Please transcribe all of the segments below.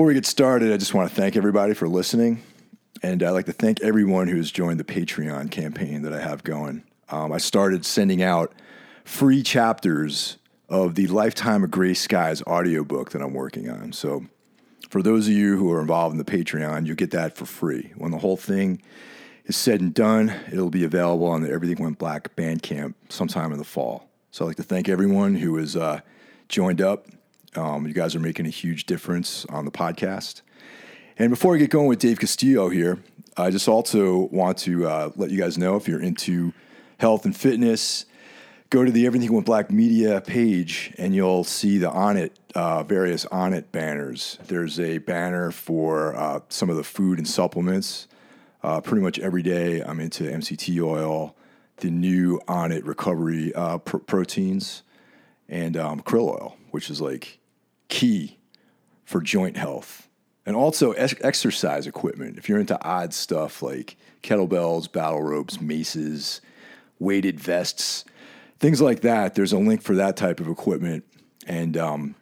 Before we get started, I just want to thank everybody for listening. And I'd like to thank everyone who has joined the Patreon campaign that I have going. Um, I started sending out free chapters of the Lifetime of Gray Skies audiobook that I'm working on. So, for those of you who are involved in the Patreon, you get that for free. When the whole thing is said and done, it'll be available on the Everything Went Black Bandcamp sometime in the fall. So, I'd like to thank everyone who has uh, joined up. Um, you guys are making a huge difference on the podcast. And before I get going with Dave Castillo here, I just also want to uh, let you guys know if you're into health and fitness, go to the Everything Went Black Media page and you'll see the Onnit, uh, various Onnit banners. There's a banner for uh, some of the food and supplements. Uh, pretty much every day I'm into MCT oil, the new Onnit recovery uh, pr- proteins, and um, krill oil, which is like key for joint health. And also ex- exercise equipment. If you're into odd stuff like kettlebells, battle ropes, maces, weighted vests, things like that. There's a link for that type of equipment. And um,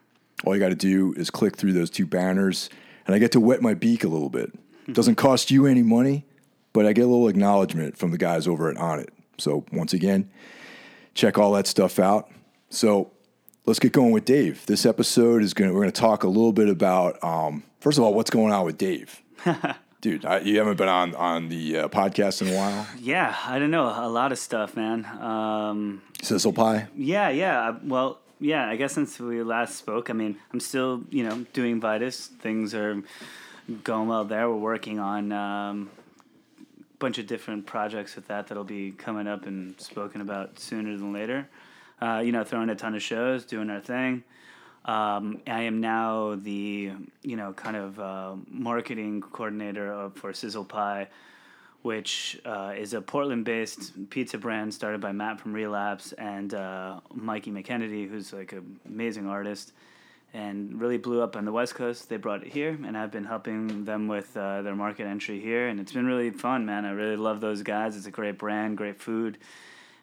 all you got to do is click through those two banners, and I get to wet my beak a little bit. It doesn't cost you any money, but I get a little acknowledgement from the guys over at Onnit. So once again, check all that stuff out. So let's get going with Dave. This episode is going to, we're going to talk a little bit about, um, first of all, what's going on with Dave. Dude, I, you haven't been on on the uh, podcast in a while. Yeah, I don't know a lot of stuff, man. Um, Sizzle pie. yeah, yeah. Well, yeah. I guess since we last spoke, I mean, I'm still, you know, doing Vitus. Things are going well there. We're working on um, a bunch of different projects with that that'll be coming up and spoken about sooner than later. Uh, you know, throwing a ton of shows, doing our thing. Um, I am now the you know kind of uh, marketing coordinator of, for Sizzle Pie, which uh, is a Portland-based pizza brand started by Matt from Relapse and uh, Mikey McKennedy, who's like an amazing artist, and really blew up on the West Coast. They brought it here, and I've been helping them with uh, their market entry here, and it's been really fun, man. I really love those guys. It's a great brand, great food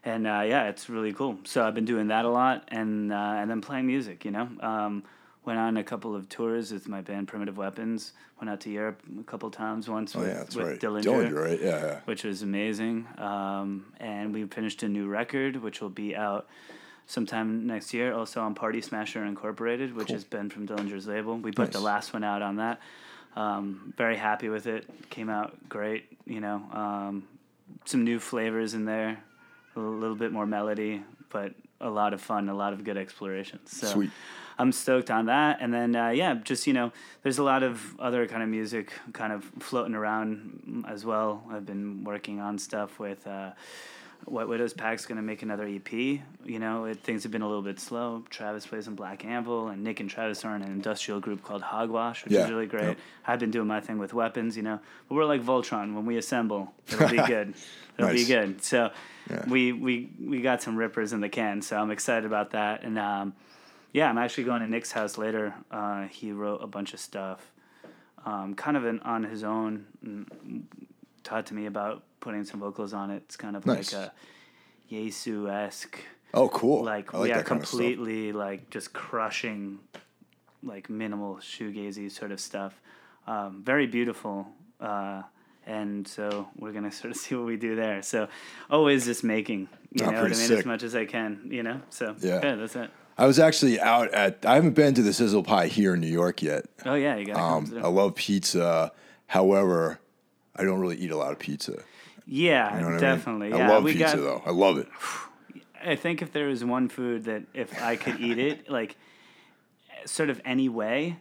and uh, yeah, it's really cool. So I've been doing that a lot, and uh, and then playing music. You know, um, went on a couple of tours with my band Primitive Weapons. Went out to Europe a couple times. Once Oh with, yeah, that's with right. Dillinger, Dillinger, right? Yeah, yeah. which was amazing. Um, and we finished a new record, which will be out sometime next year. Also on Party Smasher Incorporated, which Cool. has been from Dillinger's label. We put the last one out on that. Um, very happy with it. Came out great. You know, um, some new flavors in there, a little bit more melody, but a lot of fun, a lot of good explorations. So Sweet. I'm stoked on that. And then, uh, yeah, just, you know, there's a lot of other kind of music kind of floating around as well. I've been working on stuff with uh, White Widow's Pack's going to make another EP. You know, it, things have been a little bit slow. Travis plays in Black Anvil, and Nick and Travis are in an industrial group called Hogwash, which Yeah, is really great. yep. I've been doing my thing with weapons, you know, but we're like Voltron. When we assemble, it'll be good. It'll Nice. be good. So Yeah. we, we we got some rippers in the can, so I'm excited about that. And um, yeah, I'm actually going to Nick's house later. Uh, he wrote a bunch of stuff, um, kind of an, on his own. and Taught to me about putting some vocals on it. It's kind of Nice. like a Jesu esque, Oh, cool. like, like yeah, that kind of completely like just crushing, like minimal shoegazy sort of stuff. Um, very beautiful. Uh, and so we're gonna sort of see what we do there. So always just making, you Oh, know what I mean, as much as I can, you know. So Yeah. that's it. I was actually out at. I haven't been to the Sizzle Pie here in New York yet. Oh yeah, you got. Um, I love pizza. However, I don't really eat a lot of pizza. Yeah, You know definitely. I mean? Yeah, I love pizza got. though. I love it. I think if there was one food that if I could eat it like sort of any way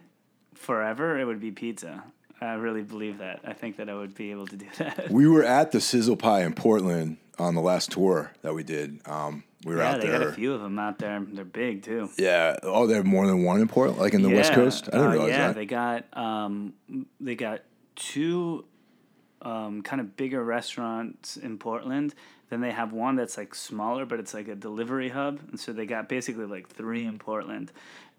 forever, it would be pizza. I really believe that. I think that I would be able to do that. We were at the Sizzle Pie in Portland on the last tour that we did. Um, we were yeah, out they there. got a few of them out there. They're big too. Yeah. Oh, they have more than one in Portland, like in the West Coast. I didn't Uh, realize yeah, that. they got um, they got two um, kind of bigger restaurants in Portland. Then they have one that's like smaller, but it's like a delivery hub, and so they got basically like three in Portland.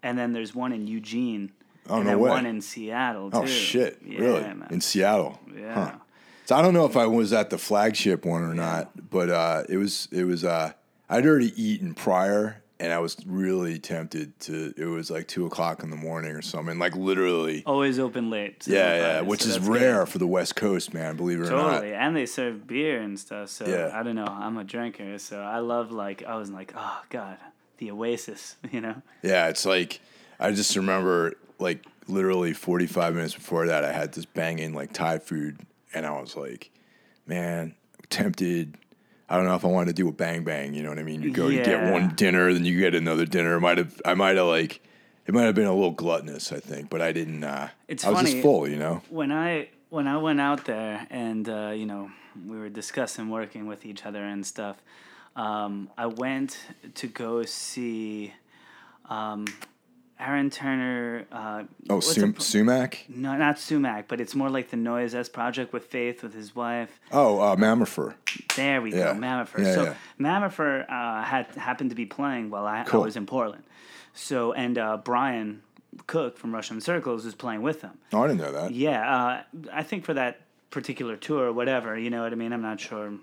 And then there's one in Eugene, Oh, and no then way. one in Seattle too. oh shit! Yeah, really? man. In Seattle? Yeah. Huh. So I don't know if I was at the flagship one or not, but uh, it was it was. Uh, I'd already eaten prior and I was really tempted to. It was like two o'clock in the morning or something, like literally. Always open late. so Yeah, yeah, which So is rare good. for the West Coast, man. Believe it or not. Totally, and they serve beer and stuff. So Yeah. I don't know. I'm a drinker, so I love like I was like, oh god, the Oasis, you know. Yeah, it's like I just remember like literally 45 minutes before that, I had this banging like Thai food, and I was like, man, tempted. I don't know if I wanted to do a bang bang. You know what I mean? You go, you get one dinner, then you get another dinner. Might have, I might have like, it might have been a little gluttonous, I think, but I didn't. Uh, It's I was just full, you know. when I when I went out there and uh, you know we were discussing working with each other and stuff, um, I went to go see um, Aaron Turner. Uh, Oh, Sum- the- sumac. no, not sumac, but it's more like the Noise S project with Faith with his wife. Oh, uh, mammifer. There we Yeah. go, Mammifer. Yeah, so yeah. Mammifer uh, had happened to be playing while I, Cool. I was in Portland. So and uh, Brian Cook from Russian Circles was playing with them. Oh, I didn't know that. Yeah, uh, I think for that particular tour or whatever, you know what I mean? I'm not sure.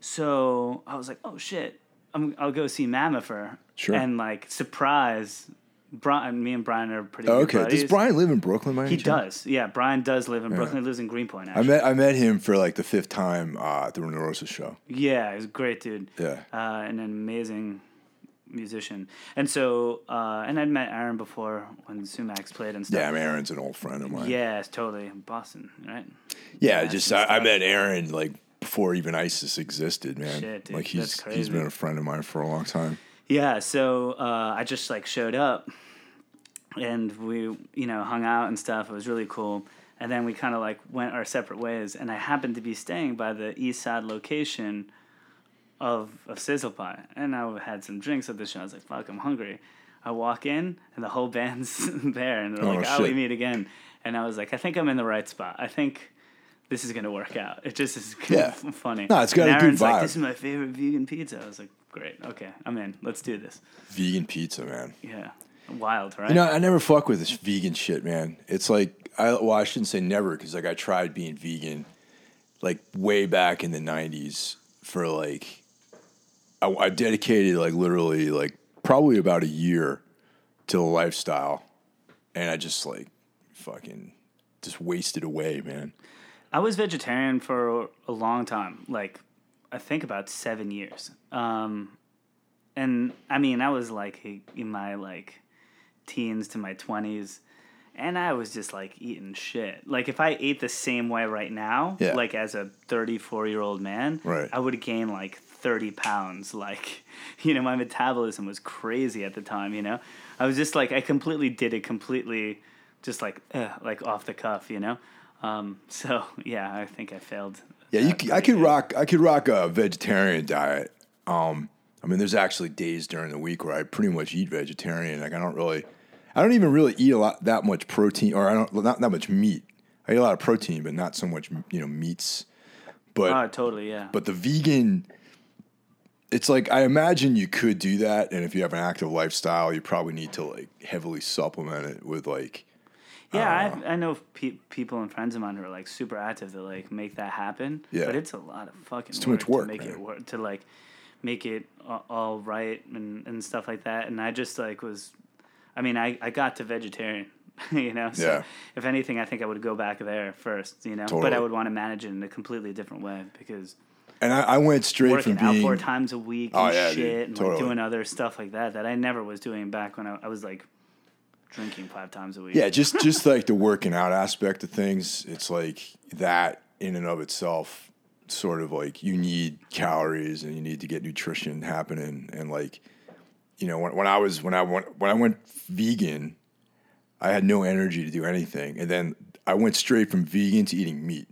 So I was like, oh shit, I'm, I'll go see Mammifer. Sure. And like, surprise, Brian, me and Brian are pretty Oh, good okay. Does. Brian live in Brooklyn? by He does. Yeah, Brian does live in Brooklyn. He lives in Greenpoint, I actually. met I met him for like the fifth time uh, at the Renorosa show. Yeah, he's a great dude. Yeah. Uh, and an amazing musician. And so, uh, and I'd met Aaron before when Sumax played and stuff. Yeah, I mean, Aaron's an old friend of mine. Yeah, it's totally Boston, right? Yeah, Yeah, just I, I met Aaron like before even ISIS existed, man. Shit, dude, like he's he's been a friend of mine for a long time. Yeah, so uh, I just like showed up, and we you know hung out and stuff. It was really cool. And then we kind of like went our separate ways. And I happened to be staying by the east side location of of Sizzle Pie, and I had some drinks at the show. I was like, "Fuck, I'm hungry." I walk in, and the whole band's there, and they're Oh, like, "Oh, we meet again." And I was like, "I think I'm in the right spot. I think." This is gonna work out. It just is Yeah. funny. No, it's got And a good Aaron's like, vibe. This is my favorite vegan pizza. I was like, great, okay, I'm in. Let's do this. Vegan pizza, man. Yeah, wild, right? You know, I never fuck with this vegan shit, man. It's like I well, I shouldn't say never because like I tried being vegan, like way back in the '90s for like I, I dedicated like literally like probably about a year to the lifestyle, and I just like fucking just wasted away, man. I was vegetarian for a long time, like I think about seven years. Um, and I mean, I was like in my like teens to my twenties, and I was just like eating shit. Like if I ate the same way right now, Yeah. like as a thirty-four year old man, Right. I would gain like thirty pounds. Like, you know, my metabolism was crazy at the time. You know, I was just like I completely did it completely, just like uh, like off the cuff. You know. Um, so yeah, I think I failed. Yeah, you, that c- I could rock. I could rock a vegetarian diet. Um, I mean, there's actually days during the week where I pretty much eat vegetarian. Like I don't really, I don't even really eat a lot that much protein, or I don't not that much meat. I eat a lot of protein, but not so much you know meats. But Oh, totally, yeah. but the vegan, it's like I imagine you could do that, and if you have an active lifestyle, you probably need to like heavily supplement it with like Yeah, Uh, I, I know pe- people and friends of mine who are like super active to like make that happen. Yeah. but it's a lot of fucking. too much work, to make man. it work to like make it all right and and stuff like that. And I just like was, I mean, I I got to vegetarian. You know, so Yeah. if anything, I think I would go back there first. You know, totally. but I would want to manage it in a completely different way because And I, I went straight working from out being four times a week Oh, and yeah, dude. shit and Totally. like doing other stuff like that that I never was doing back when I, I was like drinking five times a week. Yeah, just just like the working out aspect of things, it's like that in and of itself sort of like you need calories and you need to get nutrition happening and like you know when, when I was when I went when I went vegan, I had no energy to do anything and then I went straight from vegan to eating meat.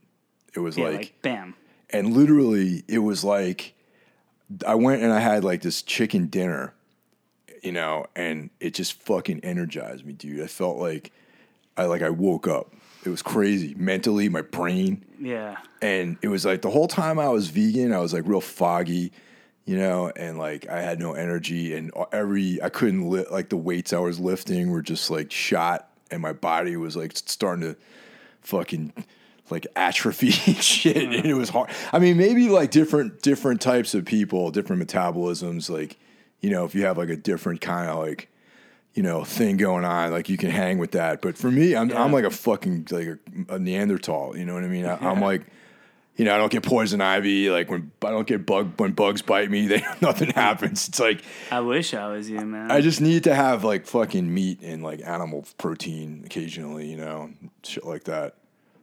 It was Yeah, like, like bam. and literally it was like I went and I had like this chicken dinner, you know, and it just fucking energized me, dude. I felt like I like I woke up. It was crazy mentally, my brain, Yeah. and it was like the whole time I was vegan, I was like real foggy, you know, and like I had no energy, and every I couldn't lift like the weights I was lifting were just like shot, and my body was like starting to fucking like atrophy and shit, and it was hard. I mean, maybe like different different types of people, different metabolisms, like you know, if you have like a different kind of like, you know, thing going on, like you can hang with that. But for me, I'm, Yeah. I'm like a fucking, like a, a Neanderthal, you know what I mean? I, I'm like, you know, I don't get poison ivy. Like when I don't get bug, when bugs bite me, they, nothing happens. It's like, I wish I was you, man. I just need to have like fucking meat and like animal protein occasionally, you know, shit like that.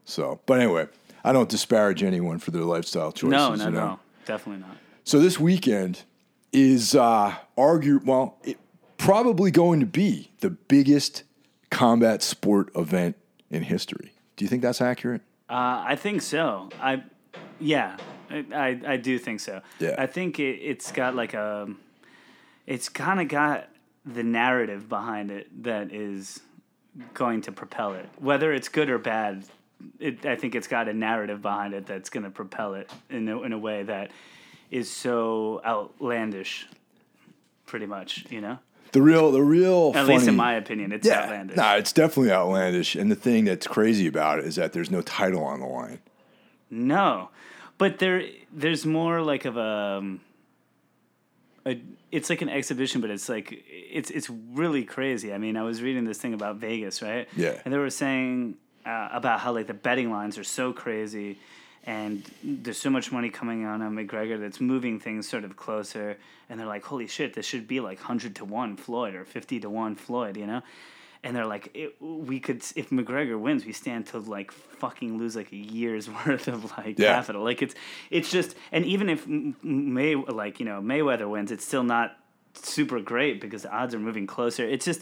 So, but anyway, I don't disparage anyone for their lifestyle choices. no, no, you know? no, definitely not. So this weekend is uh argue well, it probably going to be the biggest combat sport event in history. Do you think that's accurate? Uh, I think so. I, yeah, I, I, I do think so. Yeah. I think it, it's got like a, it's kind of got the narrative behind it that is going to propel it. Whether it's good or bad, it, I think it's got a narrative behind it that's going to propel it in a, in a way that is so outlandish, pretty much, you know? The real the real At least in my opinion, it's yeah, outlandish. Nah, it's definitely outlandish. And the thing that's crazy about it is that there's no title on the line. No, but there there's more like of a, um, a it's like an exhibition, but it's like it's it's really crazy. I mean, I was reading this thing about Vegas, right? Yeah. and they were saying uh, about how like the betting lines are so crazy. And there's so much money coming on on McGregor that's moving things sort of closer. And they're like, holy shit, this should be like 100 to 1 Floyd or 50 to 1 Floyd, you know? and they're like, we could if McGregor wins, we stand to like fucking lose like a year's worth of like Yeah. capital. Like it's it's just, and even if May like you know Mayweather wins, it's still not super great because the odds are moving closer. It's just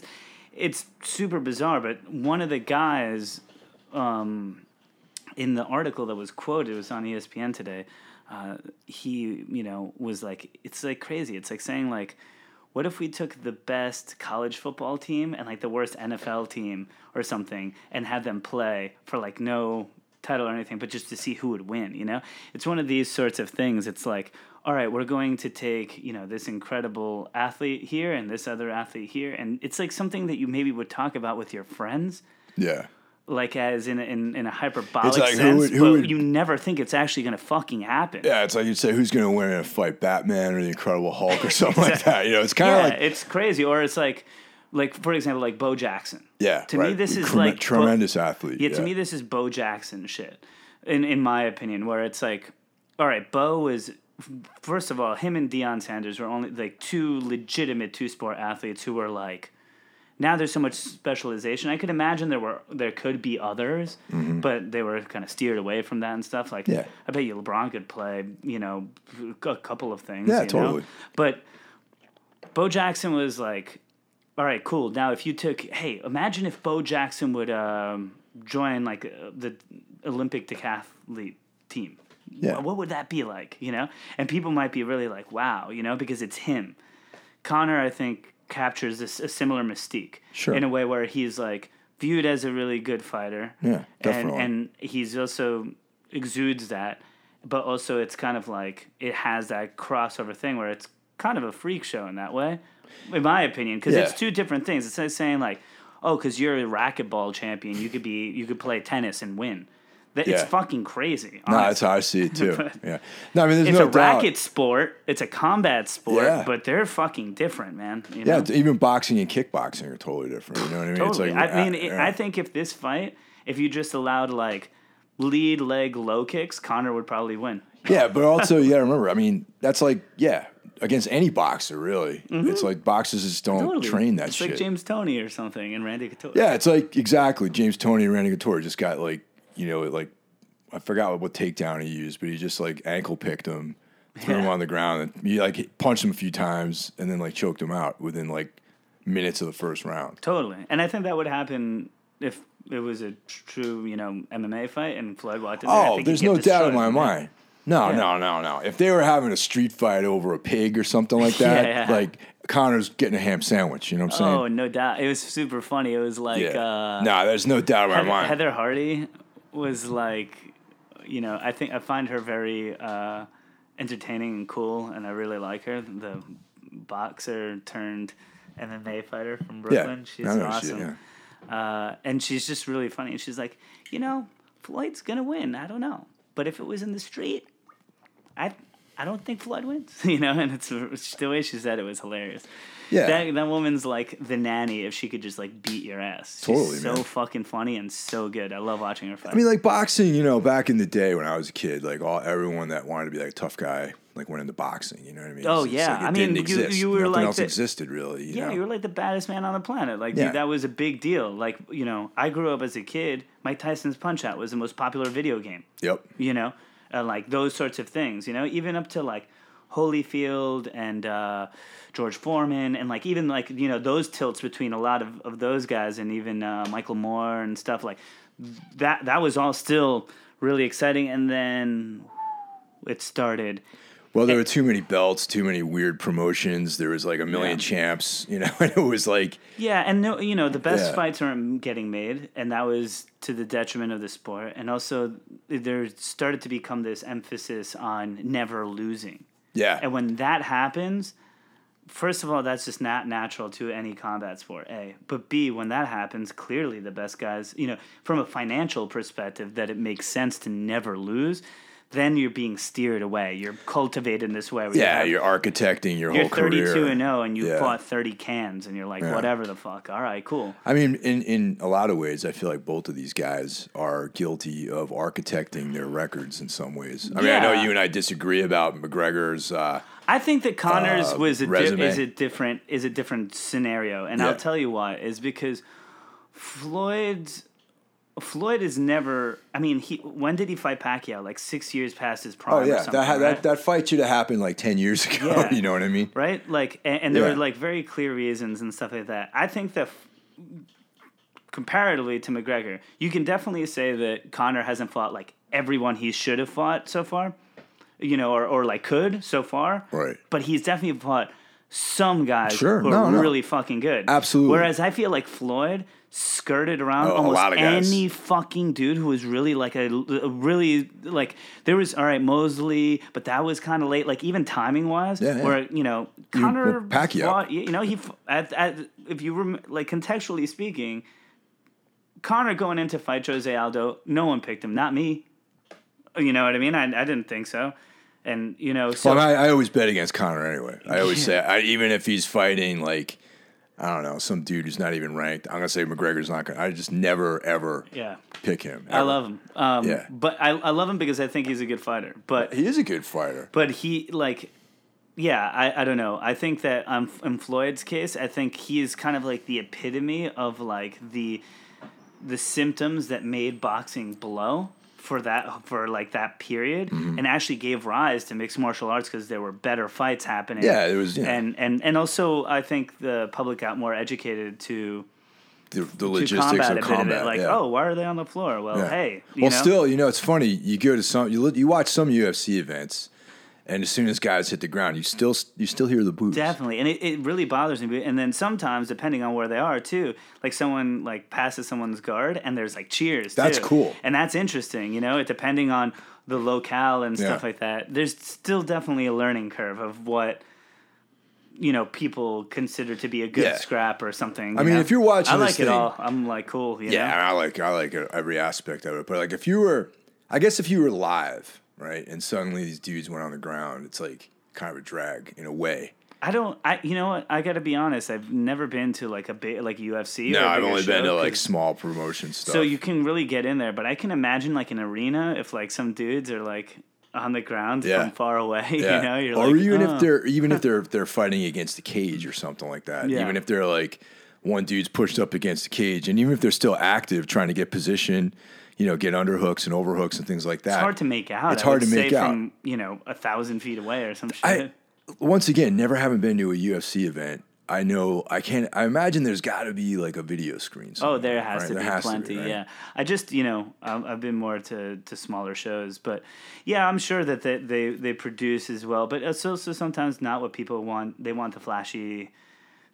it's super bizarre. But one of the guys um, in the article that was quoted, it was on ESPN today. Uh, he, you know, was like, it's like crazy. It's like saying like, what if we took the best college football team and like the worst NFL team or something and had them play for like no title or anything, but just to see who would win, you know? It's one of these sorts of things. It's like, all right, we're going to take, you know, this incredible athlete here and this other athlete here. And it's like something that you maybe would talk about with your friends Yeah. Like as in a, in, in a hyperbolic like, who sense, would- who but would- you never think it's actually going to fucking happen. Yeah, it's like you'd say who's gonna win in a fight, Batman or the Incredible Hulk or something like that. You know, it's kind of Yeah, like it's crazy. Or it's like, like for example, like Bo Jackson. yeah. To me, this is Trem- like Bo- tremendous athlete. Yeah, to me, this is Bo Jackson shit, in in my opinion, where it's like, all right, Bo is first of all, him and Deion Sanders were only like two legitimate two sport athletes who were like. Now there's so much specialization. I could imagine there were there could be others, but they were kind of steered away from that and stuff. Like, Mm-hmm. Yeah. I bet you LeBron could play, you know, a couple of things. Yeah, you know? totally. But Bo Jackson was like, all right, cool. Now, if you took, hey, imagine if Bo Jackson would um, join like uh, the Olympic decathlete team. Yeah. What would that be like, you know? And people might be really like, wow, you know, because it's him. Conor, I think, captures this a similar mystique Sure. in a way where he's like viewed as a really good fighter. Yeah, definitely. And, and he's also exudes that, but also it's kind of like it has that crossover thing where it's kind of a freak show in that way, in my opinion, because Yeah. it's two different things. It's like saying like, oh, because you're a racquetball champion, you could be you could play tennis and win. It's Yeah. fucking crazy. No, that's how I see it too. yeah. No, I mean, there's It's no a doubt. racket sport. It's a combat sport, Yeah. but they're fucking different, man. You Yeah, know? even boxing and kickboxing are totally different. You know what I mean? Totally. It's like, I mean, it, yeah. I think if this fight, if you just allowed like lead leg low kicks, Conor would probably win. Yeah, but also you got to remember. I mean, that's like yeah, against any boxer really. It's like boxers just don't Mm-hmm. Totally. train that it's shit. like James Toney or something and Randy Couture. yeah, it's like exactly James Toney and Randy Couture just got like you know like I forgot what takedown he used, but he just like ankle picked him, threw him on the ground, and he like punched him a few times, and then like choked him out within like minutes of the first round. Totally. And I think that would happen if it was a true, you know, MMA fight and Floyd walked in there. Oh, there's no doubt in my mind. No, Yeah. no, no, no. If they were having a street fight over a pig or something like that, Yeah, yeah. like Conor's getting a ham sandwich. You know what I'm saying? Oh, no doubt. It was super funny. It was like yeah. uh, no, there's no doubt in my Heather, mind. Heather Hardy was like, you know, I think I find her very uh, entertaining and cool, and I really like her. The boxer turned MMA fighter from yeah, Brooklyn. She's I know she- awesome. yeah. Uh, and she's just really funny. And she's like, you know, Floyd's gonna win. I don't know, but if it was in the street, I I don't think Floyd wins. You know, and it's the way she said it was hilarious. Yeah. that that woman's like the nanny if she could just like beat your ass. She's Totally, so man. fucking funny and so good. I love watching her fight. I mean, like boxing, you know, back in the day when I was a kid, like all everyone that wanted to be like a tough guy, like went into boxing. You know what I mean? Oh, It's- it's yeah. like it I mean, didn't you- exist. you were Nothing like else the- existed really. You yeah, know? you were like the baddest man on the planet. Like, Yeah. dude, that was a big deal. Like, you know, I grew up as a kid. Mike Tyson's Punch Out was the most popular video game. Yep. you know, uh, like those sorts of things, you know, even up to like Holyfield and uh, George Foreman, and like even like you know those tilts between a lot of, of those guys, and even uh, Michael Moorer and stuff like that. That was all still really exciting, and then it started. Well, there were too many belts, too many weird promotions. There was like a million Yeah. champs, you know, and it was like, Yeah, and no, you know the best Yeah. fights aren't getting made, and that was to the detriment of the sport. And also, there started to become this emphasis on never losing. yeah, And when that happens, first of all, that's just not natural to any combat sport, A. But B, when that happens, clearly the best guys, you know, from a financial perspective, that it makes sense to never lose, then you're being steered away. You're cultivated in this way. Yeah. you You're architecting your you're whole 32 career. and 0 and you Yeah. fought 30 cans and you're like, Yeah. whatever the fuck. All right, cool. I mean, in in a lot of ways, I feel like both of these guys are guilty of architecting their records in some ways. I mean, I know you and I disagree about McGregor's. Uh, I think that Conor's Uh, was a di- is a different is a different scenario, and Yeah. I'll tell you why. Is because Floyd's Floyd is never. I mean, he when did he fight Pacquiao? Like six years past his prime. oh or yeah, something, that, right? that that fight should have happened like ten years ago. Yeah. you know what I mean? right? Like, and, and there Yeah. were like very clear reasons and stuff like that. I think that f- comparatively to McGregor, you can definitely say that Conor hasn't fought like everyone he should have fought so far, you know, or, or like could so far. Right. But he's definitely fought some guys Sure. who No, are no. really fucking good. Absolutely. Whereas I feel like Floyd skirted around Oh, almost lot of guys. any fucking dude who was really like a, a really like there was all right Mosley, but that was kind of late. Like even timing wise, Yeah, yeah. where you know Conor well, Pacquiao. fought, you know he at, at if you rem- like contextually speaking, Conor going into fight Jose Aldo, no one picked him, not me. You know what I mean? I, I didn't think so, and you know so Well, I, I always bet against Conor anyway. I always say, I, even if he's fighting like, I don't know, some dude who's not even ranked, I'm gonna say McGregor's not gonna. I just never ever yeah. pick him. I love him. Um, Yeah. But I, I love him because I think he's a good fighter. But He is a good fighter. but he like yeah I, I don't know i think that um, in floyd's case i think he is kind of like the epitome of like the the symptoms that made boxing blow for that for like that period Mm-hmm. and actually gave rise to mixed martial arts because there were better fights happening Yeah, it was, yeah. and and and also i think the public got more educated to The, the logistics combat of combat. like yeah. oh why are they on the floor well Yeah. hey you well, know? still, you know, it's funny. You go to some, you look, you watch some UFC events, and as soon as guys hit the ground, you still you still hear the boos. Definitely, and it, it really bothers me. And then sometimes, depending on where they are too, like someone like passes someone's guard, and there's like cheers. That's too. cool. and that's interesting. You know, it depending on the locale and stuff Yeah. like that. There's still definitely a learning curve of what you know people consider to be a good Yeah. scrap or something. I mean, know? if you're watching I like it all. I'm like cool. You Yeah, know? I like I like every aspect of it. But like, if you were, I guess if you were live, right, and suddenly these dudes went on the ground, it's like kind of a drag in a way. I don't. I you know what? I got to be honest. I've never been to like a big like UFC. No, I've only been to like small promotion stuff. So you can really get in there, but I can imagine like an arena if like some dudes are like on the ground Yeah. from far away. Yeah. You know, you're or like, even "Oh." if they're even if they're they're fighting against the cage or something like that. Yeah. Even if they're like one dude's pushed up against the cage, and even if they're still active, trying to get position, you know, get underhooks and overhooks and things like that. It's hard to make out. It's I hard to make say out. from you know a thousand feet away or some shit. I once again never having been to a UFC event. I know I can't. I imagine there's got to be like a video screen. oh, there has right? to There be has plenty. right? Yeah, I just you know I've been more to, to smaller shows, but yeah, I'm sure that they, they they produce as well. But uh, it's also sometimes not what people want. They want the flashy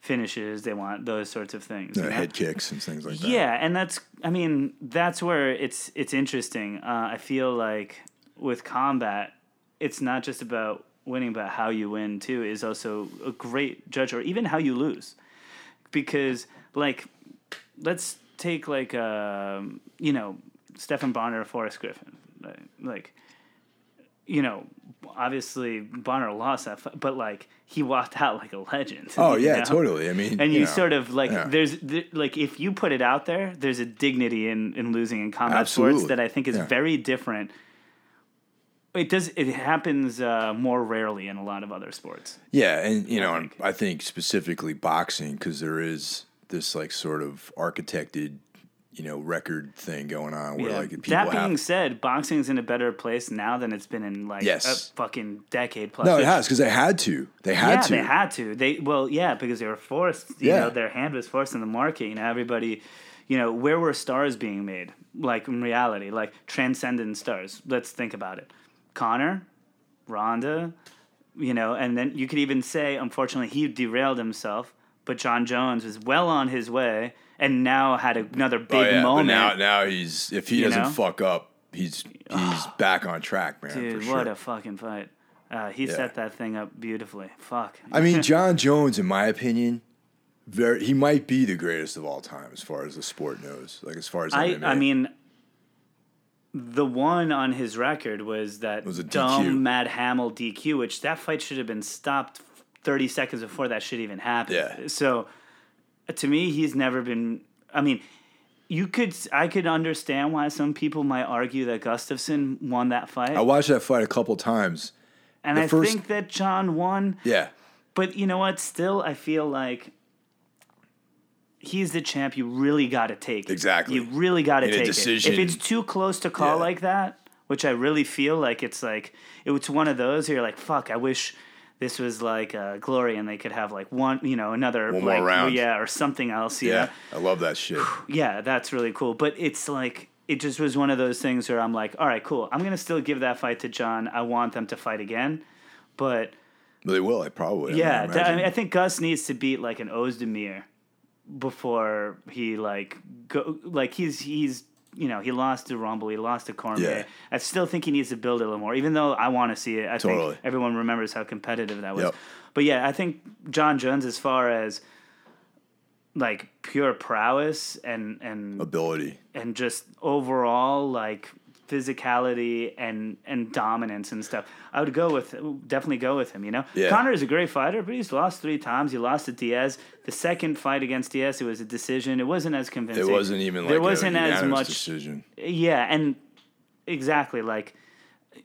finishes. They want those sorts of things. The you know? head kicks and things like that. Yeah, and that's I mean that's where it's it's interesting. Uh, I feel like with combat, it's not just about winning, but how you win too is also a great judge, or even how you lose, because like let's take like um, you know Stephan Bonnar or Forrest Griffin, like, like you know obviously Bonnar lost that, fight, but like he walked out like a legend. Oh yeah, know? totally. I mean, And you, know, sort of like yeah. there's th- like if you put it out there, there's a dignity in in losing in combat Absolutely. sports that I think is Yeah. very different. It does. It happens uh, more rarely in a lot of other sports. Yeah, and you know, I and think. I think specifically boxing because there is this like sort of architected, you know, record thing going on where Yeah. like people that being have. said, boxing's in a better place now than it's been in like Yes. a fucking decade plus. No, it has because they had to. They had yeah, to. they had to. They well, yeah, because they were forced. You Yeah. know, their hand was forced in the market. You know, everybody. You know, where were stars being made? Like in reality, like transcendent stars. Let's think about it. Conor, Ronda, you know, and then you could even say, unfortunately, he derailed himself. But Jon Jones was well on his way, and now had another big oh, yeah, moment. But now, now he's if he You doesn't know? fuck up, he's he's back on track, man. Dude, for sure. what a fucking fight! Uh, he Yeah. set that thing up beautifully. Fuck. I mean, Jon Jones, in my opinion, very he might be the greatest of all time as far as the sport knows. Like as far as I, MMA. I mean, the one on his record was that Was dumb Matt Hamill DQ, which that fight should have been stopped 30 seconds before that shit even happened. Yeah. So to me, he's never been. I mean, you could. I could understand why some people might argue that Gustafsson won that fight, I watched that fight a couple times. and the I first- think that Jon won. Yeah, But you know what? Still, I feel like he's the champ. You really got to take it. Exactly. You really got to take decision- it. If it's too close to call Yeah. like that, which I really feel like it's like it's one of those. Where you're like, fuck. I wish this was like uh, Glory, and they could have like one, you know, another One more like, round. yeah, or something else. Yeah, know? I love that shit. yeah, that's really cool. But it's like it just was one of those things where I'm like, all right, cool. I'm gonna still give that fight to Jon. I want them to fight again, but they will. I probably. I yeah, mean, th- I, mean, I think Gus needs to beat like an Ozdemir before he like go like he's he's you know he lost to Rumble, he lost to Cormier. Yeah. I still think he needs to build a little more, even though I want to see it. I Totally. think everyone remembers how competitive that was. Yep. But yeah, I think Jon Jones, as far as like pure prowess and and ability. and just overall like physicality and and dominance and stuff. I would go with definitely go with him. You know, Yeah. Conor is a great fighter, but he's lost three times. He lost to Diaz. The second fight against Diaz, it was a decision. It wasn't as convincing. It wasn't even like there a wasn't as much. decision. Yeah, and exactly like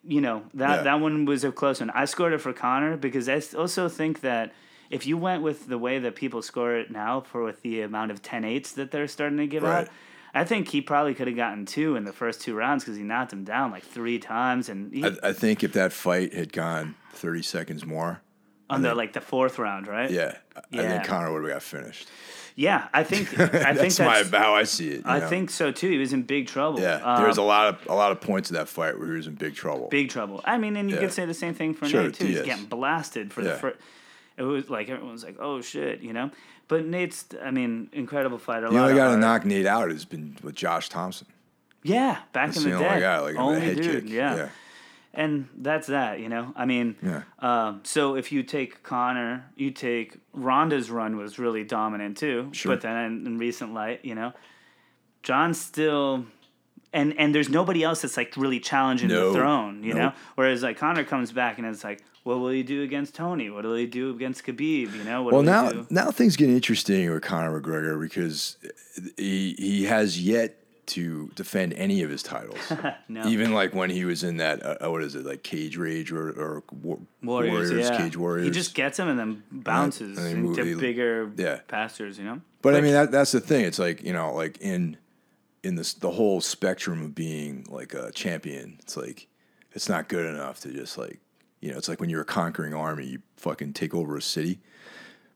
you know that Yeah. that one was a close one. I scored it for Conor because I also think that if you went with the way that people score it now for with the amount of 10-8s that they're starting to give Right. out, I think he probably could have gotten two in the first two rounds because he knocked him down like three times and he, I, I think if that fight had gone thirty seconds more, on the like the fourth round, right? yeah, I- I think Conor would have got finished. yeah. I think I think that's, that's, my how I see it. I know? think so too. He was in big trouble. Yeah, Um, there's a lot of a lot of points in that fight where he was in big trouble. big trouble. I mean, and you Yeah. could say the same thing for Sure, Nate too. He's getting blasted for the first. It was like everyone's like, "Oh shit," you know. But Nate's, I mean, incredible fighter. the only guy to knock Nate out has been with Josh Thomson. Yeah, back That's in the the, only day, guy like only head dude. kick. Yeah. yeah. and that's that. You know, I mean, Yeah. um, so if you take Conor, you take Ronda's run was really dominant too. Sure. But then in, in recent light, you know, Jon's still. And, and there's nobody else that's like really challenging No. the throne, you know. Whereas like Conor comes back and it's like, what will he do against Tony? What will he do against Khabib? You know. What Well, now do? now things get interesting with Conor McGregor because he he has yet to defend any of his titles. No. Even like when he was in that uh, what is it like Cage Rage or or War- Warriors, yeah. Cage Warriors. He just gets him and then bounces and he into he- bigger yeah. pastures, you know. But I mean that that's the thing. It's like you know like in in this the whole spectrum of being like a champion. It's like it's not good enough to just like you know it's like when you're a conquering army, you fucking take over a city.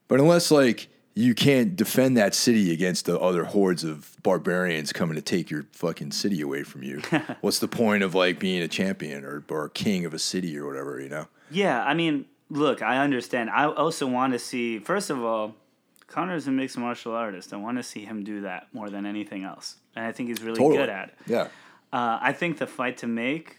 But unless like you can't defend that city against the other hordes of barbarians coming to take your fucking city away from you, what's the point of like being a champion or or a king of a city or whatever? You know? Yeah, I mean, look, I understand. I also want to see, first of all, Conor's a mixed martial artist. I want to see him do that more than anything else. And I think he's really Totally. good at it. Yeah. Uh, I think the fight to make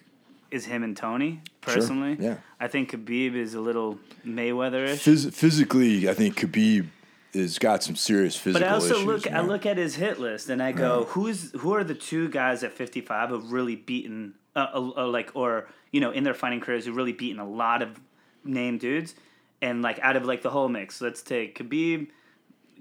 is him and Tony, personally. yeah. I think Khabib is a little Mayweather ish. Phys- physically, I think Khabib has got some serious physical But I also issues. look I look at his hit list and I go, who's who are the two guys at 55 who've really beaten uh, uh, uh, like or you know in their fighting careers who've really beaten a lot of name dudes and like out of like the whole mix. Let's take Khabib,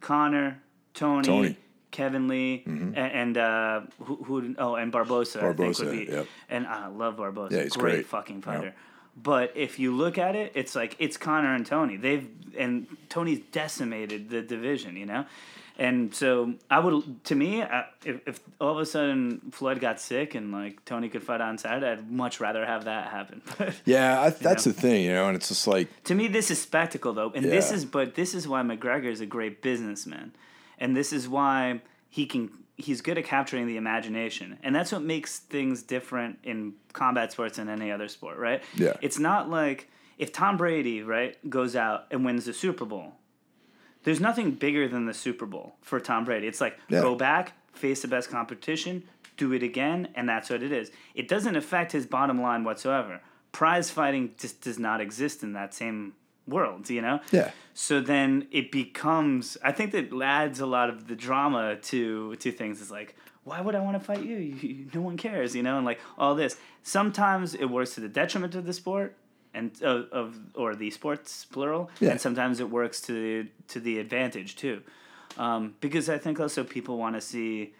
Conor, Tony. Tony. Mm-hmm. Kevin Lee and, and uh, who, who? Oh, and Barbosa. I think would Barbosa, be. yep. And I love Barbosa. Yeah, he's great, great. fucking Yep. fighter. But if you look at it, it's like it's Conor and Tony. They've and Tony's decimated the division, you know. And so I would, to me, I, if, if all of a sudden Floyd got sick and like Tony could fight on Saturday, I'd much rather have that happen. But Yeah, I, that's know? the thing, you know, and it's just like to me, this is spectacle though, and this is but this is why McGregor is a great businessman, and this is why he can he's good at capturing the imagination, and that's what makes things different in combat sports than any other sport, right? Yeah. it's not like if Tom Brady right goes out and wins the Super Bowl. There's nothing bigger than the Super Bowl for Tom Brady. It's like Yeah. go back, face the best competition, do it again, and that's what it is. It doesn't affect his bottom line whatsoever. Prize fighting just does not exist in that same world, you know? Yeah. So then it becomes I think that adds a lot of the drama to to things. It's like, why would I want to fight you? You, you? No one cares, you know, and like all this. Sometimes it works to the detriment of the sport and uh, of or the sports plural, Yeah. and sometimes it works to the to the advantage too, um, because I think also people want to see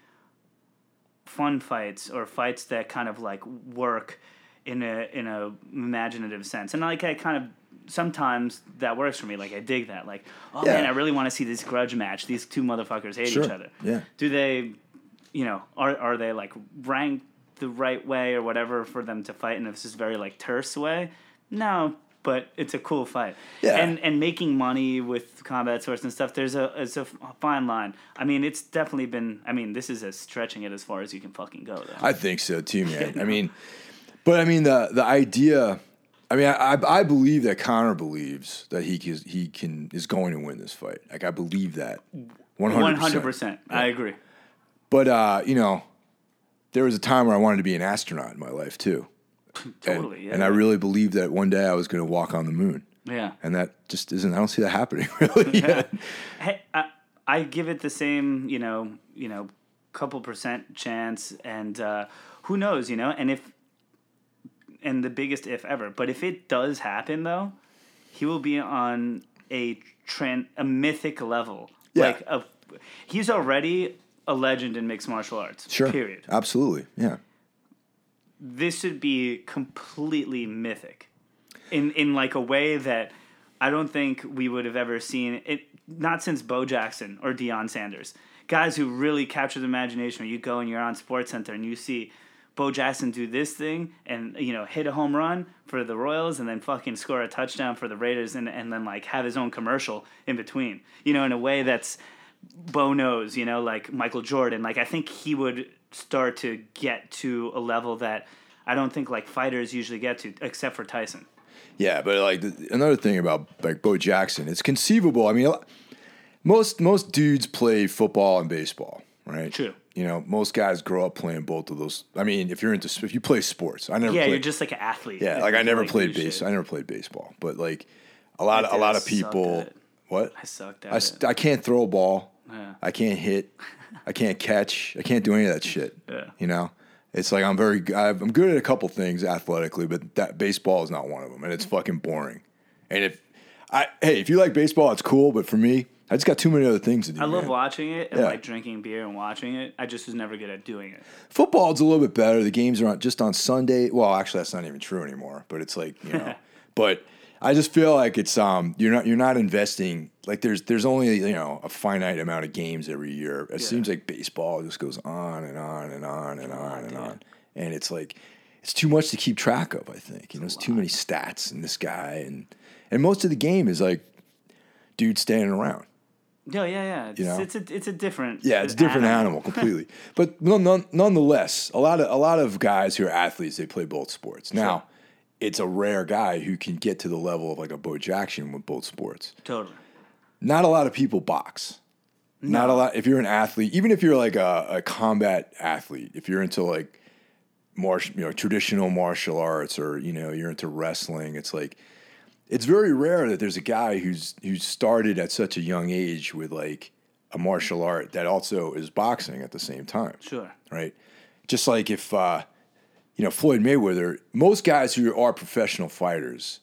fun fights or fights that kind of like work in a in a imaginative sense, and like I kind of sometimes that works for me. Like I dig that. Like oh Yeah. man, I really want to see this grudge match. These two motherfuckers hate Sure. each other. Yeah. Do they, you know, are are they like ranked the right way or whatever for them to fight in this is very like terse way? No, but it's a cool fight. Yeah. And and making money with combat sports and stuff, there's a it's a fine line. I mean, it's definitely been. I mean, this is as stretching it as far as you can fucking go. Though. I think so too, man. I mean, but I mean the the idea. I mean, I, I believe that Conor believes that he can, he can is going to win this fight. Like I believe that one hundred percent. I agree. But uh, you know, there was a time where I wanted to be an astronaut in my life too. Totally. And, yeah. and I really believed that one day I was going to walk on the moon. yeah. And that just isn't. I don't see that happening really. Hey, I, I give it the same, you know, you know, couple percent chance, and uh, who knows, you know, and if, and the biggest if ever. But if it does happen, though, he will be on a trend, a mythic level. Yeah. Like a, he's already a legend in mixed martial arts. Sure. Period. Absolutely. Yeah. This would be completely mythic in in like a way that I don't think we would have ever seen it not since Bo Jackson or Deion Sanders. Guys who really capture the imagination. You go and you're on Sports Center and you see Bo Jackson do this thing and you know hit a home run for the Royals and then fucking score a touchdown for the Raiders and and then like have his own commercial in between. You know, in a way that's Bo knows, you know, like Michael Jordan. Like I think he would start to get to a level that I don't think like fighters usually get to, except for Tyson. Yeah, but like another thing about like Bo Jackson, it's conceivable. I mean, most most dudes play football and baseball, right? True. You know, most guys grow up playing both of those. I mean, if you're into if you play sports, I never. Yeah, played, you're just like an athlete. yeah, like I never like played base. shit. I never played baseball, but like a lot I of a lot of people. What? I sucked I, at st- it. I can't throw a ball. Yeah. I can't hit. I can't catch. I can't do any of that shit. Yeah. You know, it's like I'm very. I'm good at a couple things athletically, but that baseball is not one of them, and it's fucking boring. And if I hey, if you like baseball, it's cool, but for me, I just got too many other things to do. I love man. watching it and Yeah. like drinking beer and watching it. I just was never good at doing it. Football's a little bit better. The games are on, just on Sunday. Well, actually, that's not even true anymore. But it's like you know. but I just feel like it's um you're not you're not investing like there's there's only you know a finite amount of games every year. It seems like baseball just goes on and on and on and on and on, and it's like it's too much to keep track of. I think you know, it's too many stats and this guy and and most of the game is like dudes standing around. No, yeah, yeah. It's, You know? it's a it's a different. Yeah, it's a different animal, completely. But none, none, nonetheless, a lot of a lot of guys who are athletes they play both sports. Now, it's a rare guy who can get to the level of like a Bo Jackson with both sports. Totally. Not a lot of people box. Not a lot. If you're an athlete, even if you're like a, a combat athlete, if you're into like martial, you know, traditional martial arts, or you know, you're into wrestling, it's like it's very rare that there's a guy who's who started at such a young age with like a martial art that also is boxing at the same time. Sure. Right. Just like if uh, you know Floyd Mayweather, most guys who are professional fighters,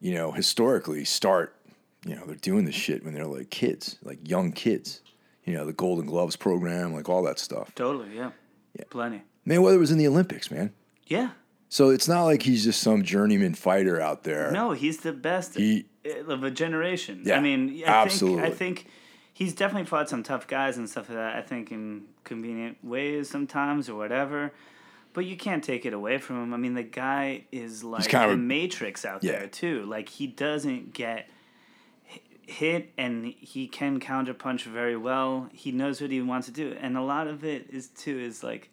you know, historically start, you know, they're doing this shit when they're like kids, like young kids. You know, the Golden Gloves program, like all that stuff. Totally. Yeah. Yeah. Plenty. Mayweather was in the Olympics, man. Yeah. So it's not like he's just some journeyman fighter out there. No, he's the best He- uh, of a generation. Yeah, I mean, I absolutely. think I think he's definitely fought some tough guys and stuff like that. I think in convenient ways sometimes or whatever. But you can't take it away from him. I mean, the guy is like kind of the a- Matrix out Yeah. there too. Like he doesn't get hit and he can counterpunch very well. He knows what he wants to do, and a lot of it is too is like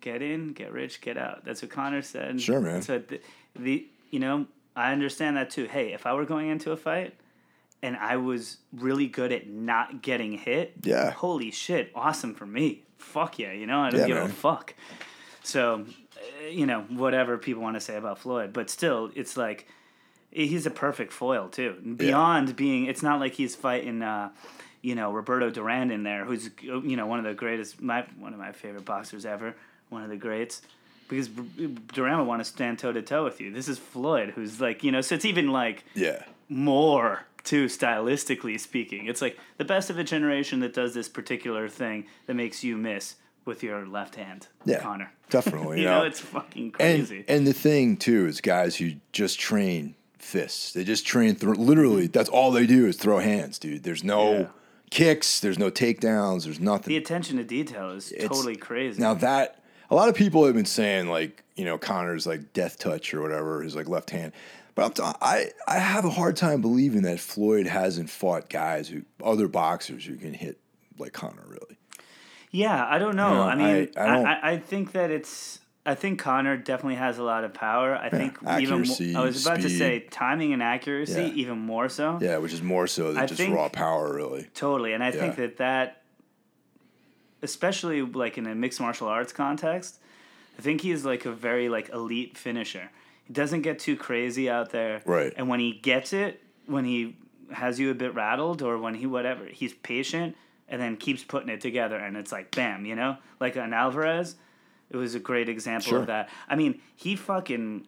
get in, get rich, get out. That's what Conor said. Sure, man. So the, the you know I understand that too. Hey, if I were going into a fight and I was really good at not getting hit, Yeah. holy shit, awesome for me. Fuck yeah, you know I don't Yeah, give man. a fuck. So, uh, you know whatever people want to say about Floyd, but still, it's like he's a perfect foil too. Beyond being, it's not like he's fighting, uh, you know, Roberto Duran in there, who's you know one of the greatest, my one of my favorite boxers ever, one of the greats. Because Duran would want to stand toe to toe with you. This is Floyd, who's like, you know, so it's even like Yeah. more too stylistically speaking. It's like the best of a generation that does this particular thing that makes you miss with your left hand, Yeah. Conor. Definitely. You know, it's fucking and crazy. and the thing too is guys who just train fists. They just train through literally that's all they do is throw hands, dude. There's no Yeah. kicks, there's no takedowns, there's nothing. the attention to detail is It's- totally crazy. Now that a lot of people have been saying like you know Conor's like death touch or whatever his like left hand, but I'm t- I I have a hard time believing that Floyd hasn't fought guys who other boxers who can hit like Conor really. Yeah, I don't know. You know, I mean, I- I, don't- I, I, think that it's. I think Conor definitely has a lot of power. I think accuracy, even. mo- I was about to speed. say timing and accuracy, Yeah. even more so. Yeah, which is more so than just think- raw power really. Totally, and I think that that, especially like in a mixed martial arts context, I think he he's like a very like elite finisher. He doesn't get too crazy out there, Right. And when he gets it, when he has you a bit rattled, or when he whatever, he's patient and then keeps putting it together, and it's like bam, you know, like an Alvarez. It was a great example Sure. of that. I mean, he fucking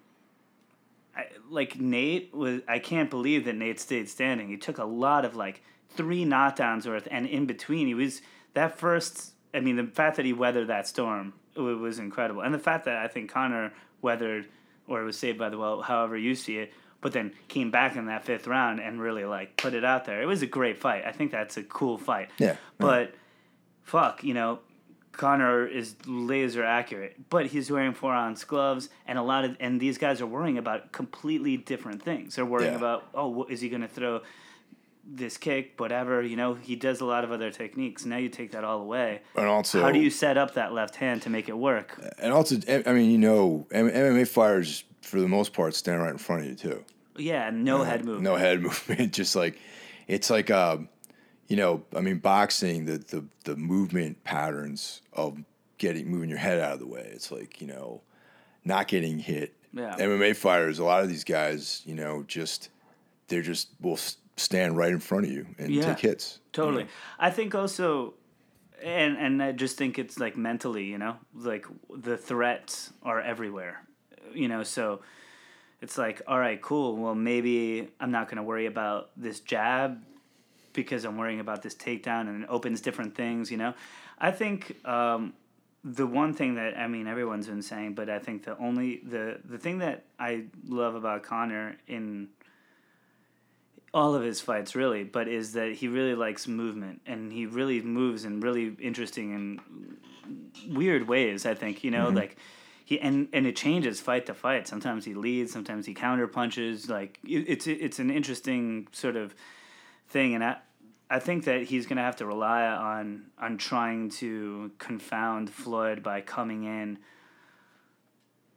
I, like Nate was. I can't believe that Nate stayed standing. He took a lot of like three knockdowns worth, and in between, he was that first. I mean, the fact that he weathered that storm it was incredible, and the fact that I think Conor weathered or was saved by the well, however you see it, but then came back in that fifth round and really like put it out there. It was a great fight. I think that's a cool fight. Yeah, but fuck, you know, Conor is laser accurate, but he's wearing four ounce gloves, and a lot of and these guys are worrying about completely different things. They're worrying Yeah. about oh, is he going to throw this kick, whatever. You know, he does a lot of other techniques. Now you take that all away. And also How do you set up that left hand to make it work? And also, I mean, you know, MMA fighters for the most part stand right in front of you too. Yeah, no head movement. No head movement. Just like it's like um, you know, I mean, boxing the the the movement patterns of getting moving your head out of the way. It's like you know, not getting hit. Yeah. MMA fighters, a lot of these guys, you know, just they're just will stand right in front of you and Yeah. take hits. you Totally. know? I think also, and and I just think it's like mentally, you know, like the threats are everywhere, you know. So it's like, all right, cool. Well, maybe I'm not going to worry about this jab because I'm worrying about this takedown, and it opens different things, you know. I think um, the one thing that I mean everyone's been saying, but I think the only the the thing that I love about Conor in all of his fights really but is that he really likes movement and he really moves in really interesting and weird ways i think you know mm-hmm. like he and and it changes fight to fight. Sometimes he leads sometimes he counter punches like it, it's it's an interesting sort of thing and i I think that he's going to have to rely on on trying to confound Floyd by coming in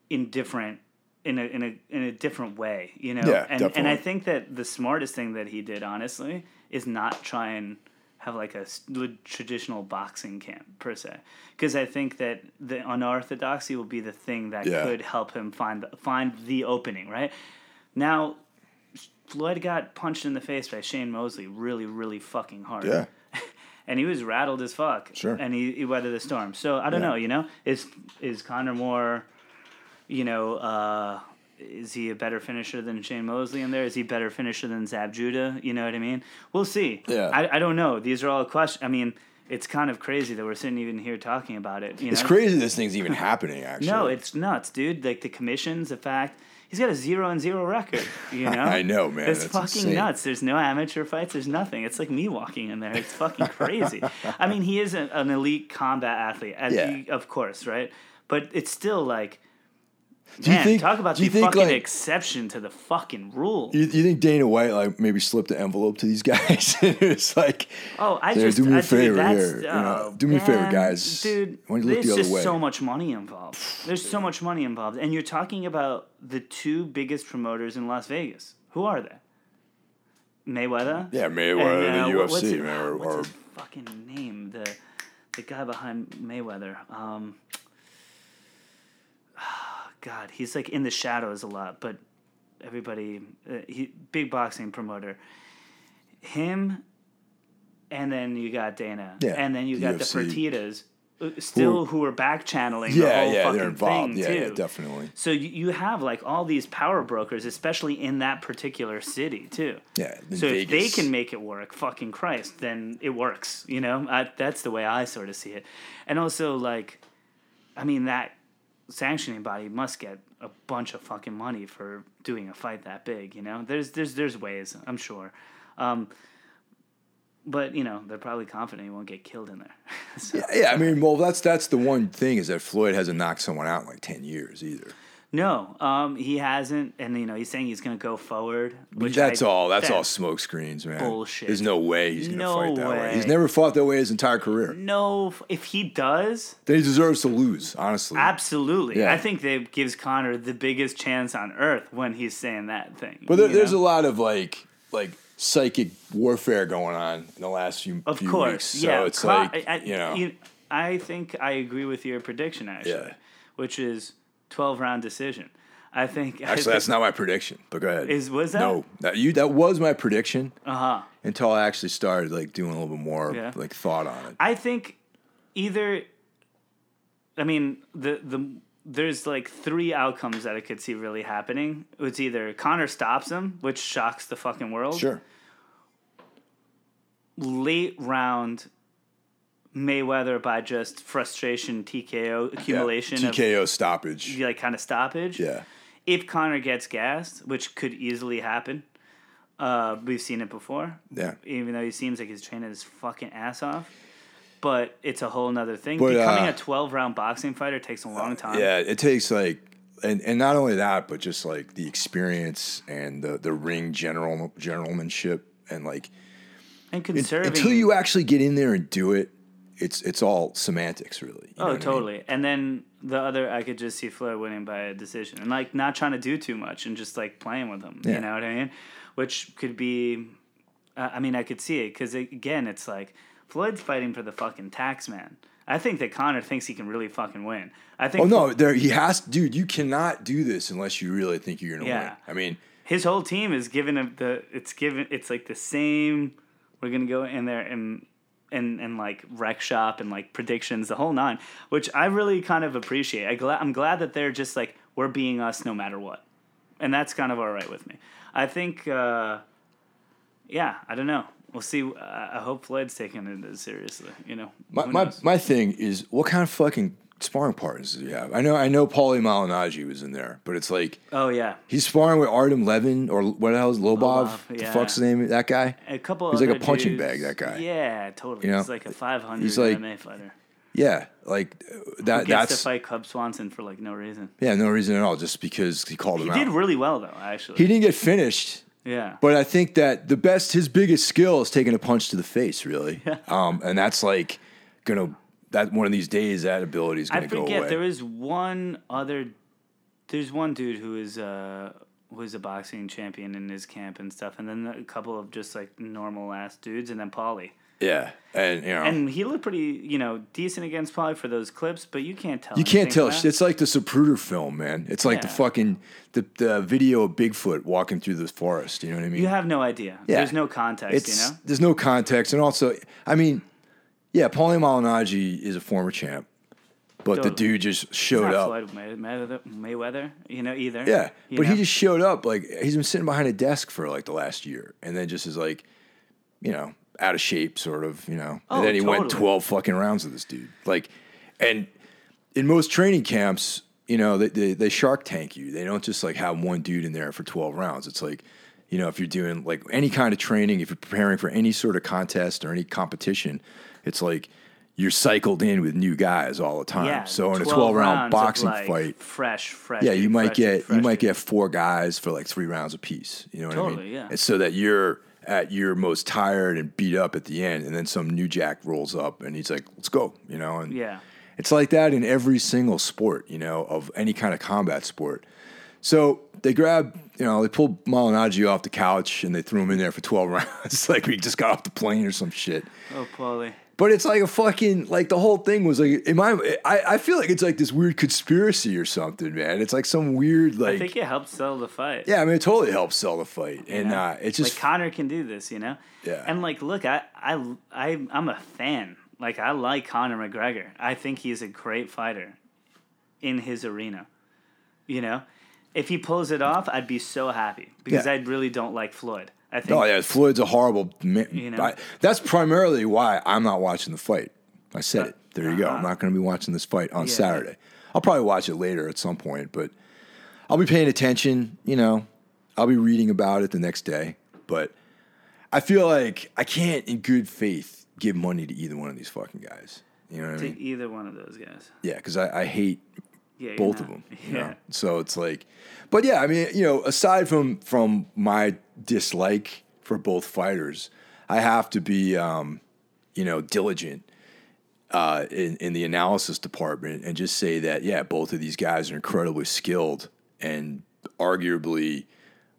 in different in a in a in a different way, you know. Yeah, and and I think that the smartest thing that he did, honestly, is not try and have like a traditional boxing camp per se, because I think that the unorthodoxy will be the thing that Yeah. could help him find the, find the opening. Right now, Floyd got punched in the face by Shane Mosley really, really fucking hard. Yeah. and he was rattled as fuck. Sure. And he, he weathered the storm. So I don't Yeah. know. You know, is is Conor more, you know, uh, is he a better finisher than Shane Mosley in there? Is he better finisher than Zab Judah? You know what I mean? We'll see. Yeah. I, I don't know. These are all questions. I mean, it's kind of crazy that we're sitting even here talking about it. You It's crazy this thing's even happening. Actually, No, it's nuts, dude. Like the commissions, the fact he's got a zero and zero record. You know, I know, man. It's fucking insane. nuts. There's no amateur fights. There's nothing. It's like me walking in there. It's fucking crazy. I mean, he is a, an elite combat athlete, as Yeah. you- of course, right? But it's still like, Do you man, think- talk about do you the think, fucking like- exception to the fucking rule. You, you think Dana White like maybe slipped the envelope to these guys? it's like, Oh, I "There, just do me I- a favor that's- here. you know, oh, do me a favor, guys. Dude, Why don't look there's the other just way? so much money involved. There's so much money involved, and you're talking about the two biggest promoters in Las Vegas. Who are they? Mayweather. Yeah, Mayweather, And, uh, the what- what's UFC, his- man, or- what's or- his fucking name? The the guy behind Mayweather. Um, God, he's like in the shadows a lot, but everybody, uh, he big boxing promoter. Him, and then you got Dana, Yeah, and then you got the UFC. Fertitas, uh, still who are back channeling the yeah, whole yeah, fucking they're involved. thing Yeah, too. yeah, definitely. So you, you have like all these power brokers, especially in that particular city too. Yeah, So if they can make it work, fucking Christ, then it works. You know, I, that's the way I sort of see it. And also, like, I mean, that sanctioning body must get a bunch of fucking money for doing a fight that big. You know, there's there's there's ways, I'm sure. Um, but you know, they're probably confident he won't get killed in there. so, Yeah, yeah, I mean, well, that's that's the one thing is that Floyd hasn't knocked someone out in like ten years either. No, um, he hasn't, and you know, he's saying he's going to go forward. Which that's I- all. That's all smoke screens, man. bullshit. There's no way he's gonna No fight that way. way. He's never fought that way his entire career. No, if he does, Then he deserves to lose, honestly. Absolutely. Yeah. I think that gives Conor the biggest chance on earth when he's saying that thing. But there, there's know? a lot of like like psychic warfare going on in the last few, Of few course. weeks. So yeah. it's Con- like I, I- you know I think I agree with your prediction actually, Yeah. which is 12 round decision. I think I Actually, that's not my prediction. But go ahead. Is- was that? No, that you that was my prediction Uh huh. until I actually started like doing a little bit more Yeah. like thought on it. I think either. I mean the the there's like three outcomes that I could see really happening. It's either Conor stops him, which shocks the fucking world. Sure. late round Mayweather by just frustration, TKO accumulation Yeah. of TKO stoppage. like kind of stoppage. Yeah. If Conor gets gassed, which could easily happen, uh, we've seen it before. Yeah. Even though he seems like he's training his fucking ass off, but it's a whole nother thing. But, Becoming uh, a twelve round boxing fighter takes a long time. Yeah, it takes like, and, and not only that, but just like the experience and the the ring general generalmanship and like and it- conserving until you actually get in there and do it, it's it's all semantics, really. You Oh, what I mean? totally. And then the other, I could just see Floyd winning by a decision and like not trying to do too much and just like playing with him. Yeah. You know what I mean? Which could be, uh, I mean, I could see it because again, it's like Floyd's fighting for the fucking tax man. I think that Conor thinks he can really fucking win. I think Oh no, there he has, dude. You cannot do this unless you really think you're gonna Yeah. win. I mean, his whole team is giving him the. It's given. It's like the same. We're gonna go in there and. And, and like rec shop and like predictions the whole nine which i really kind of appreciate. I gla- i'm glad that they're just like we're being us no matter what. And that's kind of all right with me. I think uh, yeah i don't know. We'll see. I hope floyd's taking it seriously you know? My my, knows? my thing is, what kind of fucking sparring partners you have? I know I know Paulie Malignaggi was in there, but it's like oh yeah he's sparring with Artem Levin or what the hell is Lobov? Lobov, What the fuck's the name of that guy? a couple He's like a punching dudes- bag, that guy. yeah totally You know? he's like a 500 He's like- MMA fighter Yeah, like that. Who gets That's to fight Cub Swanson for like no reason yeah, no reason at all, just because he called He him out. He did really well though, actually. he didn't get finished, yeah. but I think that the best, his biggest skill is taking a punch to the face, really. Um, and that's like gonna that one of these days that ability is I gonna go forget away. there is one other. There's one dude who is uh was a boxing champion in his camp and stuff, and then a couple of just like normal ass dudes, and then Paulie. Yeah, and you know, And he looked pretty, you know, decent against Paulie for those clips, but you can't tell. you can't tell. that. It's like the Zapruder film, man. It's like the fucking the, the video of Bigfoot walking through the forest. You know what I mean? You have no idea. Yeah. There's no context, it's you know? there's no context, and also, I mean, yeah, Paulie Malignaggi is a former champ, but the Totally. dude just showed Not up. Floyd May- Mayweather, Mayweather, you know, either. Yeah, you but he just showed up. Like he's been sitting behind a desk for like the last year, and then just is like, you know, out of shape, sort of. You know, Oh, and then he went totally. twelve fucking rounds with this dude. Like, and in most training camps, you know, they, they they shark tank you. They don't just like have one dude in there for twelve rounds. It's like. You know, if you're doing like any kind of training, if you're preparing for any sort of contest or any competition, it's like you're cycled in with new guys all the time. yeah. so in a 12 12 round boxing like, fight, fresh, fresh. yeah, you might fresh, get you might get four guys for like three rounds apiece. You know what I Totally, mean? yeah. It's so that you're at your most tired and beat up at the end, and then some new jack rolls up and he's like, "Let's go," you know. And Yeah. it's like that in every single sport, you know, of any kind of combat sport. So they grab, you know, they pulled Malignaggi off the couch and they threw him in there for twelve rounds, like we just got off the plane or some shit. Oh, Paulie. But it's like a fucking like the whole thing was like in my I, I feel like it's like this weird conspiracy or something, man. It's like some weird like I think it helps sell the fight. yeah, I mean it totally helps sell the fight. you And know? uh it's just like Conor can do this, you know. Yeah. And like, look, I, I, I, I'm a fan. Like, I like Conor McGregor. I think he's a great fighter in his arena. You know, if he pulls it off, I'd be so happy because Yeah. I really don't like Floyd. I think. Oh yeah, Floyd's a horrible. Man. You know? I, that's primarily why I'm not watching the fight. I said it. There you go. I'm Uh-huh. not going to be watching this fight on Yeah. Saturday. I'll probably watch it later at some point, but I'll be paying attention. You know, I'll be reading about it the next day. But I feel like I can't, in good faith, give money to either one of these fucking guys. You know what I To mean? either one of those guys. Yeah, because I, I hate Yeah. both of them. Yeah. know? So it's like, but yeah, I mean, you know, aside from from my dislike for both fighters, I have to be, um, you know, diligent uh, in in the analysis department and just say that yeah, both of these guys are incredibly skilled and arguably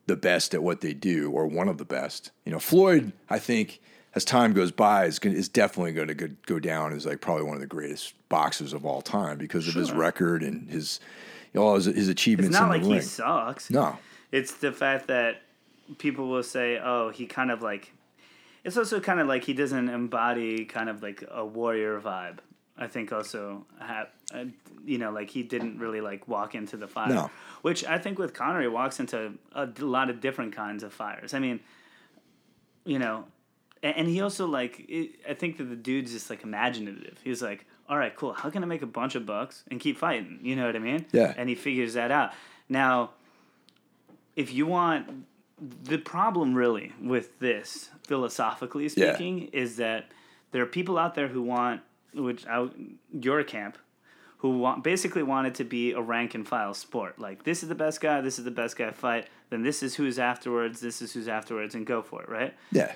the best at what they do, or one of the best. You know, Floyd, I think. As time goes by, is, gonna, is definitely going to go, go down as like probably one of the greatest boxers of all time because of his record and his you know, his, his It's not like the he sucks. No, It's the fact that people will say, "Oh, he kind of like." It's also kind of like he doesn't embody kind of like a warrior vibe. I think also, ha- uh, you know, like he didn't really like walk into the fire. No. Which I think with he walks into a lot of different kinds of fires. I mean, you know, and, he also like it, I think that the dude's just like imaginative. He's like, all right, cool. How can I make a bunch of bucks and keep fighting? You know what I mean? Yeah. And he figures that out. Now, if you want the problem really with this philosophically Yeah. speaking is that there are people out there who want which out your camp who want basically want it to be a rank and file sport like this is the best guy this is the best guy fight then this is who's afterwards this is who's afterwards and go for it right yeah,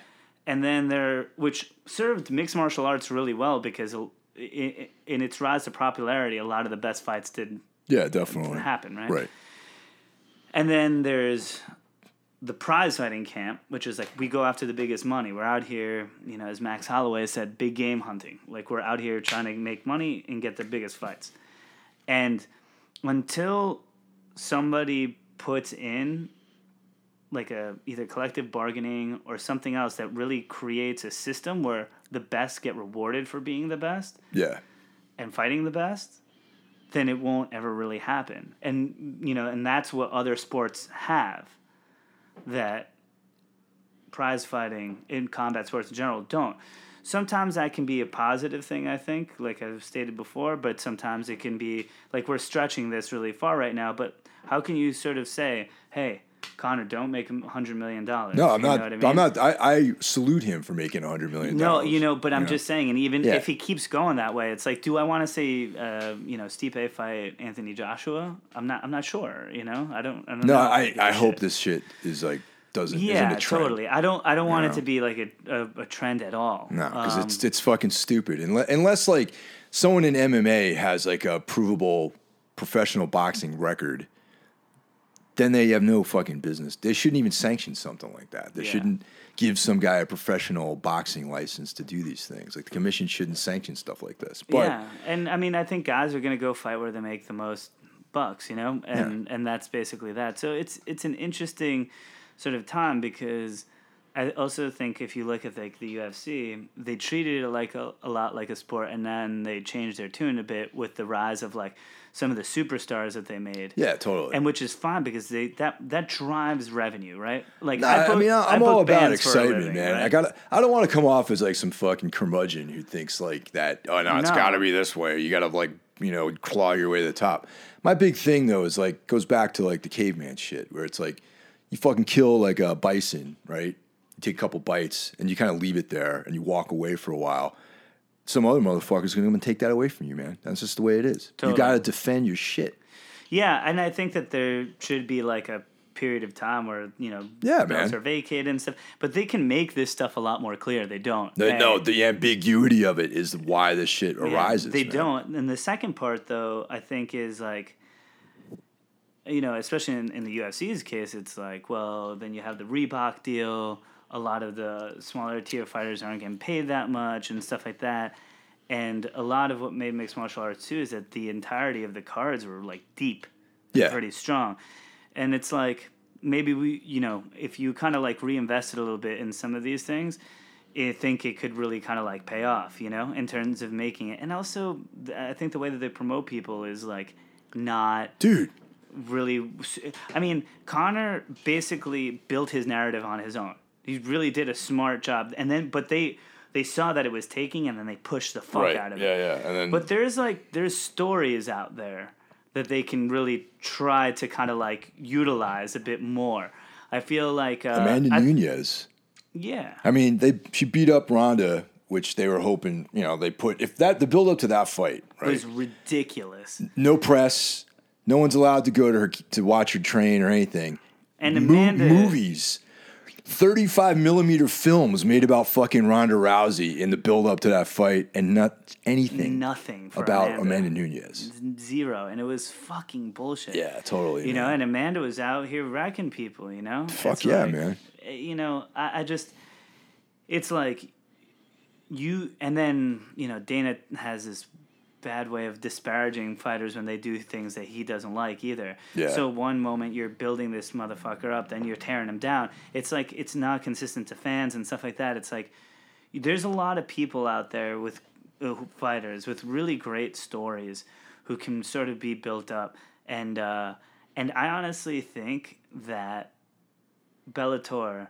and then there which served mixed martial arts really well because i- i- in its rise to popularity a lot of the best fights did yeah, definitely happen right Right. and then there's the prize fighting camp, which is like we go after the biggest money. We're out here, you know, as Max Holloway said, big game hunting. Like we're out here trying to make money and get the biggest fights. And until somebody puts in like a either collective bargaining or something else that really creates a system where the best get rewarded for being the best, Yeah, and fighting the best, then it won't ever really happen. And you know, and that's what other sports have that prize fighting in combat sports in general don't. Sometimes that can be a positive thing, I think, like I've stated before, but sometimes it can be like we're stretching this really far right now, but how can you sort of say, "Hey, Conor, don't make him a hundred million dollars." no, I'm not. I I'm mean? not. I, I salute him for making a hundred million. No, you know, but I'm know? just saying, and even Yeah. if he keeps going that way, it's like, do I want to see, uh, you know, Stipe fight Anthony Joshua? I'm not. I'm not sure. You know, I don't. I don't No, know. I, I hope this shit is like doesn't isn't Yeah, a trend. totally. I don't. I don't want know? it to be like a, a, a trend at all. No, because Um, it's it's fucking stupid. Unless, unless like someone in MMA has like a provable professional boxing record, then they have no fucking business. They shouldn't even sanction something like that. They Yeah. shouldn't give some guy a professional boxing license to do these things. Like the commission shouldn't sanction stuff like this. But yeah, and I mean, I think guys are gonna go fight where they make the most bucks, you know, and and that's basically that. So it's it's an interesting sort of time because I also think if you look at like the UFC, they treated it like a, a lot like a sport, and then they changed their tune a bit with the rise of like some of the superstars that they made. yeah, totally. And which is fine because they that that drives revenue, right? Like Nah, I, book- mean, I, I'm book all about bands for a excitement, living, man. right? I got. I don't want to come off as like some fucking curmudgeon who thinks like that. Oh no, it's No. got to be this way. You got to like you know claw your way to the top. My big thing though is like goes back to like the caveman shit where it's like you fucking kill like a bison, right? You take a couple bites and you kind of leave it there and you walk away for a while. Some other motherfucker's gonna come and take that away from you, man. That's just the way it is. Totally. You got to defend your shit. Yeah, and I think that there should be like a period of time where you know Yeah, belts man. are vacated and stuff. But they can make this stuff a lot more clear. They don't. And- no, the ambiguity of it is why this shit yeah, arises. They man. don't. And the second part, though, I think is like. You know, especially in, in the UFC's case, it's like, well, then you have the Reebok deal. A lot of the smaller tier fighters aren't getting paid that much and stuff like that. And a lot of what made mixed martial arts too is that the entirety of the cards were like deep Yeah. pretty strong. And it's like maybe we, you know, if you kind of like reinvested a little bit in some of these things, I think it could really kind of like pay off, you know, in terms of making it. And also, I think the way that they promote people is like not Dude, really. I mean, Conor basically built his narrative on his own. He really did a smart job. And then, but they they saw that it was taking, and then they pushed the fuck out of it. yeah, yeah. and then But there's like there's stories out there that they can really try to kind of like utilize a bit more. I feel like uh, Amanda I- Nunes. yeah, I mean, they she beat up Ronda, which they were hoping, you know, they put if that the build up to that fight, it right? was ridiculous. no press, no one's allowed to go to her to watch her train or anything. And Mo- Amanda, movies. 35 millimeter films made about fucking Ronda Rousey in the build up to that fight and not anything nothing about Amanda. Amanda Nunes. Zero, and it was fucking bullshit. Yeah, totally. You know, and Amanda was out here wrecking people. You know, Fuck It's yeah, like- man. eh, You know, I, I just, it's like, you, and then you know, Dana has this bad way of disparaging fighters when they do things that he doesn't like either. Yeah. So one moment you're building this motherfucker up, then you're tearing him down. It's like it's not consistent to fans and stuff like that. It's like there's a lot of people out there with uh, fighters with really great stories who can sort of be built up and uh, and I honestly think that Bellator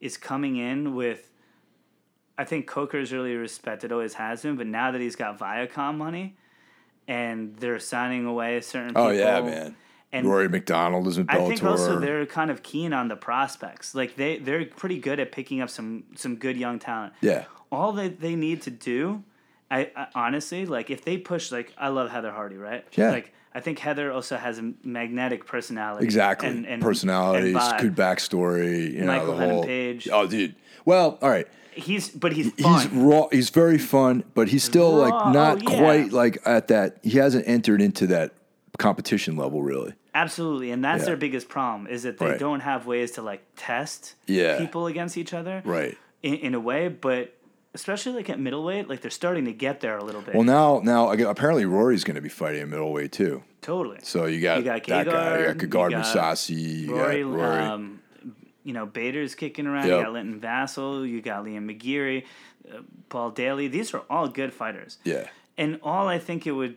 is coming in with I think Coker's really respected, always has been, but now that he's got Viacom money and they're signing away certain people. Oh yeah, man. And Rory MacDonald is in Bellator. I think also they're kind of keen on the prospects. Like they they're pretty good at picking up some some good young talent. yeah. All that they need to do, I, I honestly like if they push like I love Heather Hardy, right? Yeah. Like I think Heather also has a magnetic personality. Exactly. And, and Personalities, and good backstory. You Michael know, the Venom whole. Page. Oh, dude. Well, all right. He's but he's He's raw. He's very fun, but he's still Raw, like not oh, yeah. quite like at that. He hasn't entered into that competition level really. Absolutely, and that's Yeah. their biggest problem is that they Right. don't have ways to like test Yeah. people against each other. Right. In, in a way, but especially like at middleweight, like they're starting to get there a little bit. Well, now, now apparently Rory's going to be fighting a middleweight too. totally. So you got, You got that guy. You got Gegard, Gegard you got. Rory, Rory. Um, you know, Bader's kicking around. Yep. You got Linton Vassell. You got Liam McGeary, uh, Paul Daley. These are all good fighters. yeah. And all I think it would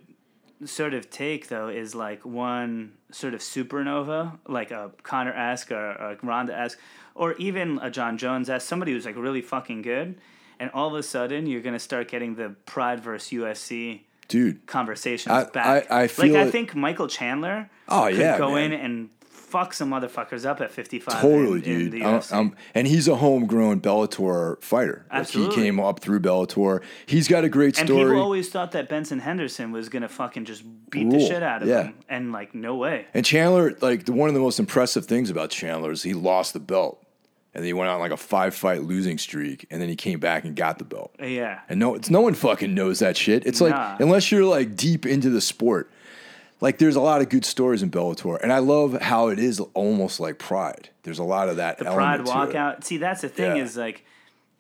sort of take though is like one sort of supernova, like a Conor esque or a Ronda esque, or even a Jon Jones esque, somebody who's like really fucking good. And all of a sudden, you're gonna start getting the Pride versus UFC Dude. conversations I- back. I- I feel like I it- think Michael Chandler. Oh, could yeah, go man. in and fuck some motherfuckers up at 55. Totally, in- in dude. I'm- and he's a homegrown Bellator fighter. Like, Absolutely. he came up through Bellator. He's got a great story. and people always thought that Benson Henderson was gonna fucking just beat the shit out of yeah. him, and like no way. And Chandler, like the, one of the most impressive things about Chandler is he lost the belt, and then he went on like a five fight losing streak, and then he came back and got the belt. Yeah. And no, it's no one fucking knows that shit. It's like unless you're like deep into the sport, like there's a lot of good stories in Bellator, and I love how it is almost like Pride. There's a lot of that. the pride element to it. walkout. See, that's the thing Yeah. is like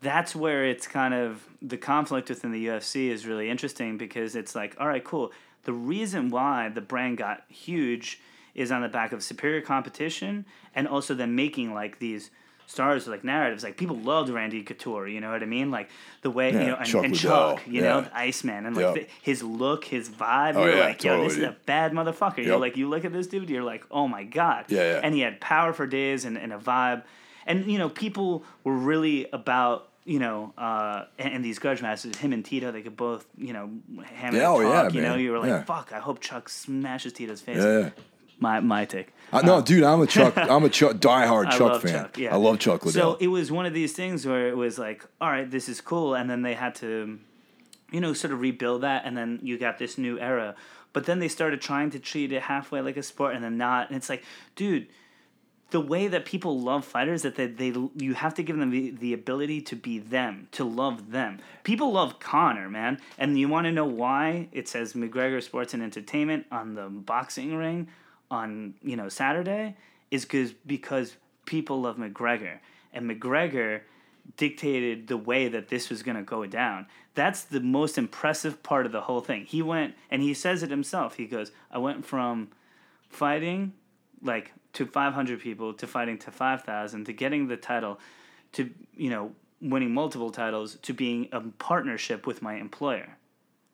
that's where it's kind of the conflict within the UFC is really interesting because it's like, all right, cool. The reason why the brand got huge is on the back of superior competition and also them making like these stars like narratives. Like people loved Randy Couture, you know what I mean? Like the way Yeah, you know, and Chuck and Chuck, you know, yeah. the Iceman, and like Yep. the, his look, his vibe. Oh, you're yeah, like, yo, this is a bad motherfucker. You're like, you look at this dude, you're like, oh my god. Yeah, yeah. And he had power for days and, and a vibe. And, you know, people were really about, you know, uh, and, and these grudge matches, him and Tito, they could both, you know, hammer Yeah, oh, and yeah, talk, you know, you were like, fuck, I hope Chuck smashes Tito's face. My, my take. Uh, no, dude, I'm a Chuck. I'm a Chuck diehard I Chuck love fan. Chuck, yeah. I love Chuck Liddell. So it was one of these things where it was like, all right, this is cool, and then they had to, you know, sort of rebuild that, and then you got this new era. But then they started trying to treat it halfway like a sport, and then not. And it's like, dude, the way that people love fighters that they, they you have to give them the, the ability to be them, to love them. People love Conor, man, and you want to know why? It says McGregor Sports and Entertainment on the boxing ring on you know Saturday is because because people love McGregor and McGregor dictated the way that this was going to go down. That's the most impressive part of the whole thing. He went and he says it himself. He goes, "I went from fighting like to 500 people to fighting to 5,000 to getting the title to you know winning multiple titles to being a partnership with my employer."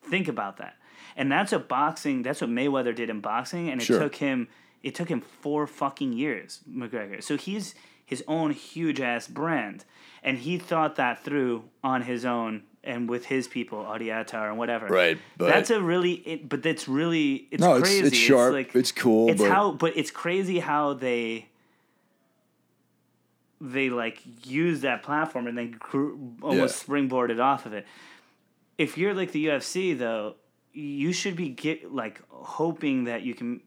Think about that. And that's what boxing, that's what Mayweather did in boxing and it Sure. took him it took him 4 fucking years, McGregor. So he's his own huge ass brand and he thought that through on his own and with his people, Audie Attar and whatever. Right, but- that's a really it, but that's really it's No, it's- crazy. it's sharp, like, it's cool, It's but- how but it's crazy how they they like use that platform and then almost springboarded off of it. If you're like the UFC though, you should be get like hoping that you can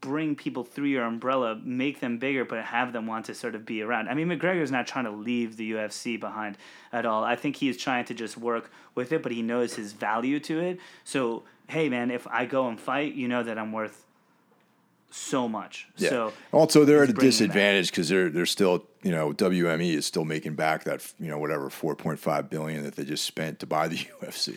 bring people through your umbrella, make them bigger, but have them want to sort of be around. I mean, McGregor's not trying to leave the UFC behind at all. I think he's trying to just work with it, but he knows his value to it. So, hey, man, if I go and fight, you know that I'm worth so much. Yeah. So also, they're at a bringing it back. disadvantage because they're they're still you know WME is still making back that you know whatever 4.5 billion that they just spent to buy the UFC.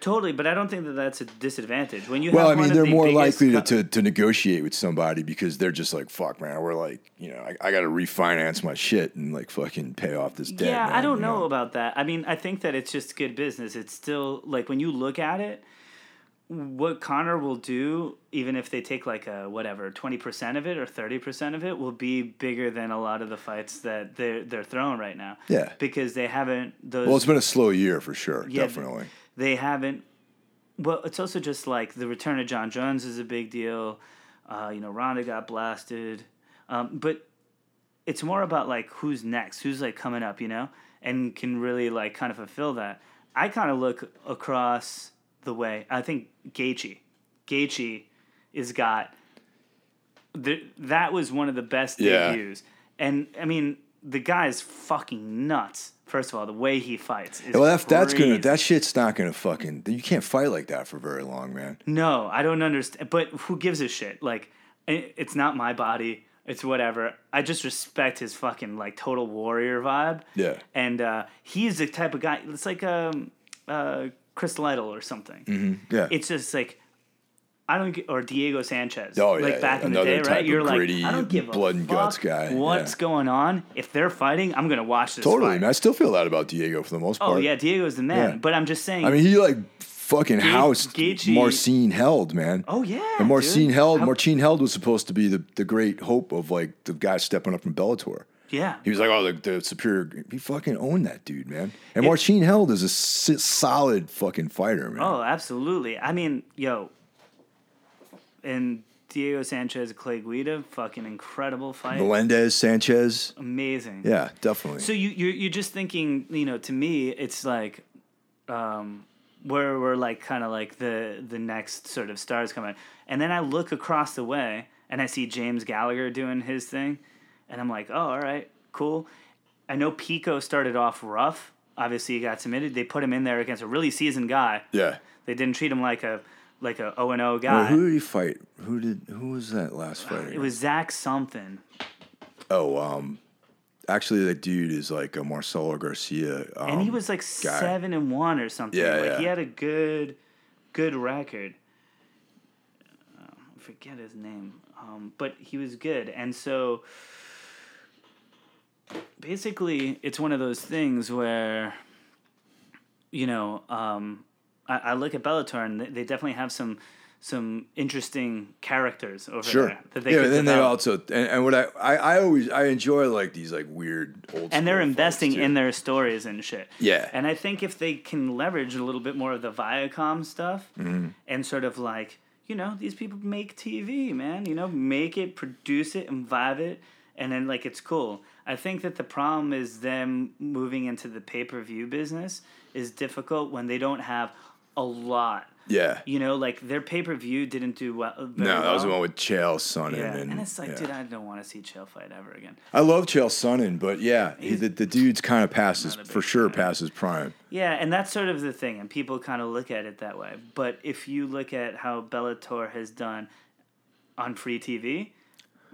Totally, but I don't think that that's a disadvantage. When you Well, I mean, they're the more likely to, to, to negotiate with somebody because they're just like, fuck, man, we're like, you know, I, I got to refinance my shit and like fucking pay off this debt. Yeah, man, I don't you know, about that. I mean, I think that it's just good business. It's still like when you look at it, what Conor will do, even if they take like a whatever twenty percent of it or thirty percent of it, will be bigger than a lot of the fights that they're they're throwing right now. Yeah. because they haven't those. Well, it's been a slow year for sure, Yeah, definitely. they haven't. Well, it's also just like the return of Jon Jones is a big deal. Uh, you know, Ronda got blasted, um, but it's more about like who's next, who's like coming up, you know, and can really like kind of fulfill that. I kind of look across the way. I think Gaethje, Gaethje, is got. The, that was one of the best Yeah. debuts, and I mean the guy's fucking nuts. First of all, the way he fights. Is Well, that, that's gonna that shit's not gonna fucking. You can't fight like that for very long, man. No, I don't understand. But who gives a shit? Like, it's not my body. It's whatever. I just respect his fucking like total warrior vibe. Yeah. And uh, he's the type of guy. It's like um, uh, Chris Lytle or something. Mm-hmm. Yeah. It's just like. I don't get, or Diego Sanchez. Oh, yeah, like back yeah. in the day, right? You're like, gritty, I don't give a blood and fuck guts guy, What's yeah. going on? If they're fighting, I'm gonna watch this. totally, fight. man. I still feel that about Diego for the most oh, part. Oh yeah, Diego's the man. But I'm just saying. I mean, he like fucking housed Gaethje- Marcin Held, man. oh yeah. And Marcin dude. Held, How- Marcin Held was supposed to be the, the great hope of like the guy stepping up from Bellator. Yeah. He was like, oh, the, the superior. He fucking owned that dude, man. And Marcin Held is a si- solid fucking fighter, man. Oh, absolutely. I mean, yo, and Diego Sanchez, Clay Guida, fucking incredible fight, Melendez, Sanchez. amazing. Yeah, definitely. So you you're, you're just thinking, you know, to me, it's like, um, where we're like kind of like the the next sort of stars coming, and then I look across the way and I see James Gallagher doing his thing, and I'm like, oh, all right, cool. I know Pico started off rough. Obviously, he got submitted. They put him in there against a really seasoned guy. yeah. They didn't treat him like a like a O and O Well, guy. who did he fight? Who did? Who was that last fight? it was Zach something. Oh, um, actually, that dude is like a Marcelo Garcia. Um, and he was like guy. seven and one or something. Yeah, like yeah. he had a good, good record. Uh, I forget his name, um, but he was good, and so basically, it's one of those things where, you know, um, I, I look at Bellator, and they, they definitely have some. Some interesting characters over Sure. there that they yeah, then they also and, and what I, I I always I enjoy like these like weird old and they're investing in their stories and shit. Yeah. And I think if they can leverage a little bit more of the Viacom stuff Mm-hmm. and sort of like, you know, these people make TV, man. You know, make it, produce it, and vibe it, and then like it's cool. I think that the problem is them moving into the pay per view business is difficult when they don't have a lot. Yeah. You know, like their pay per view didn't do well. No, that was the one with Chael Sonnen. Yeah, and, and it's like, yeah. dude, I don't want to see Chael fight ever again. I love Chael Sonnen, but yeah, he, the, the dude's kind of past his not a for sure passes prime. Yeah, and that's sort of the thing, and people kind of look at it that way. But if you look at how Bellator has done on free TV,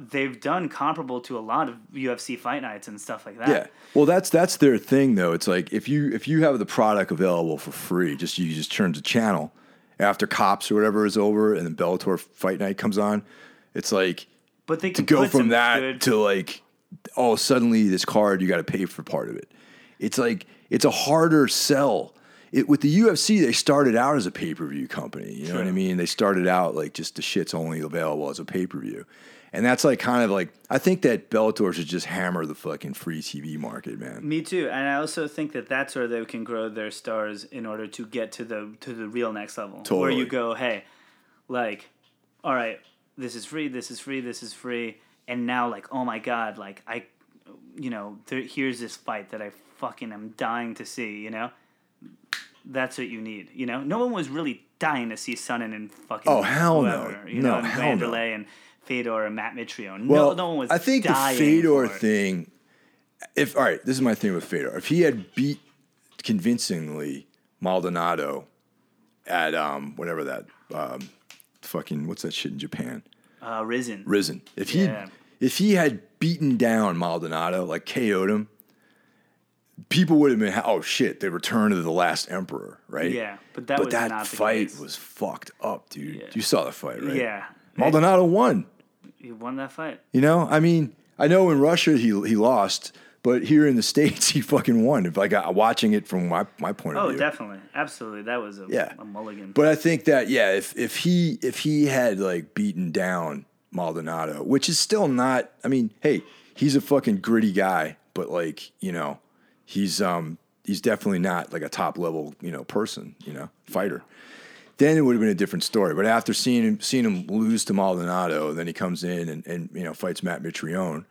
they've done comparable to a lot of UFC fight nights and stuff like that. Yeah. Well, that's that's their thing though. It's like if you if you have the product available for free, just you just turn the channel after Cops or whatever is over, and then Bellator Fight Night comes on. It's like But they to go from that good- to like oh suddenly this card you got to pay for part of it. It's like it's a harder sell. It, with the UFC, they started out as a pay per view company. You know what I mean? They started out like just the shit's only available as a pay per view, and that's like kind of like I think that Bellator should just hammer the fucking free TV market, man. Me too, and I also think that that's where they can grow their stars in order to get to the to the real next level, where you go, hey, like, all right, this is free, this is free, this is free, and now like, oh my god, like I, you know, there, here's this fight that I fucking am dying to see, you know. That's what you need, you know. No one was really dying to see Sonnen and fucking Oh, hell no. whoever, you No, know, and hell no. And Fedor and Matt Mitrione. Well, no, no one was. I think the Fedor thing. If all right, this is my thing with Fedor. If he had beat convincingly Maldonado at um whatever that um fucking what's that shit in Japan uh, Rizin. Rizin. If he Yeah. if he had beaten down Maldonado like KO'd him, people would have been oh shit, the return of the last emperor, right? Yeah, but that but was that not the fight was fucked up, dude. Yeah. You saw the fight, right? Yeah. Maldonado won. He won that fight. You know, I mean, I know in Russia he he lost, but here in the states he fucking won. If like I, watching it from my, my point of view. Oh, definitely. Absolutely. That was a, Yeah. a mulligan. But I think that yeah, if if he if he had like beaten down Maldonado, which is still not. I mean, hey, he's a fucking gritty guy, but like you know, he's um he's definitely not like a top level you know person, you know, fighter. Then it would have been a different story. But after seeing him seeing him lose to Maldonado, then he comes in and, and you know fights Matt Mitrione,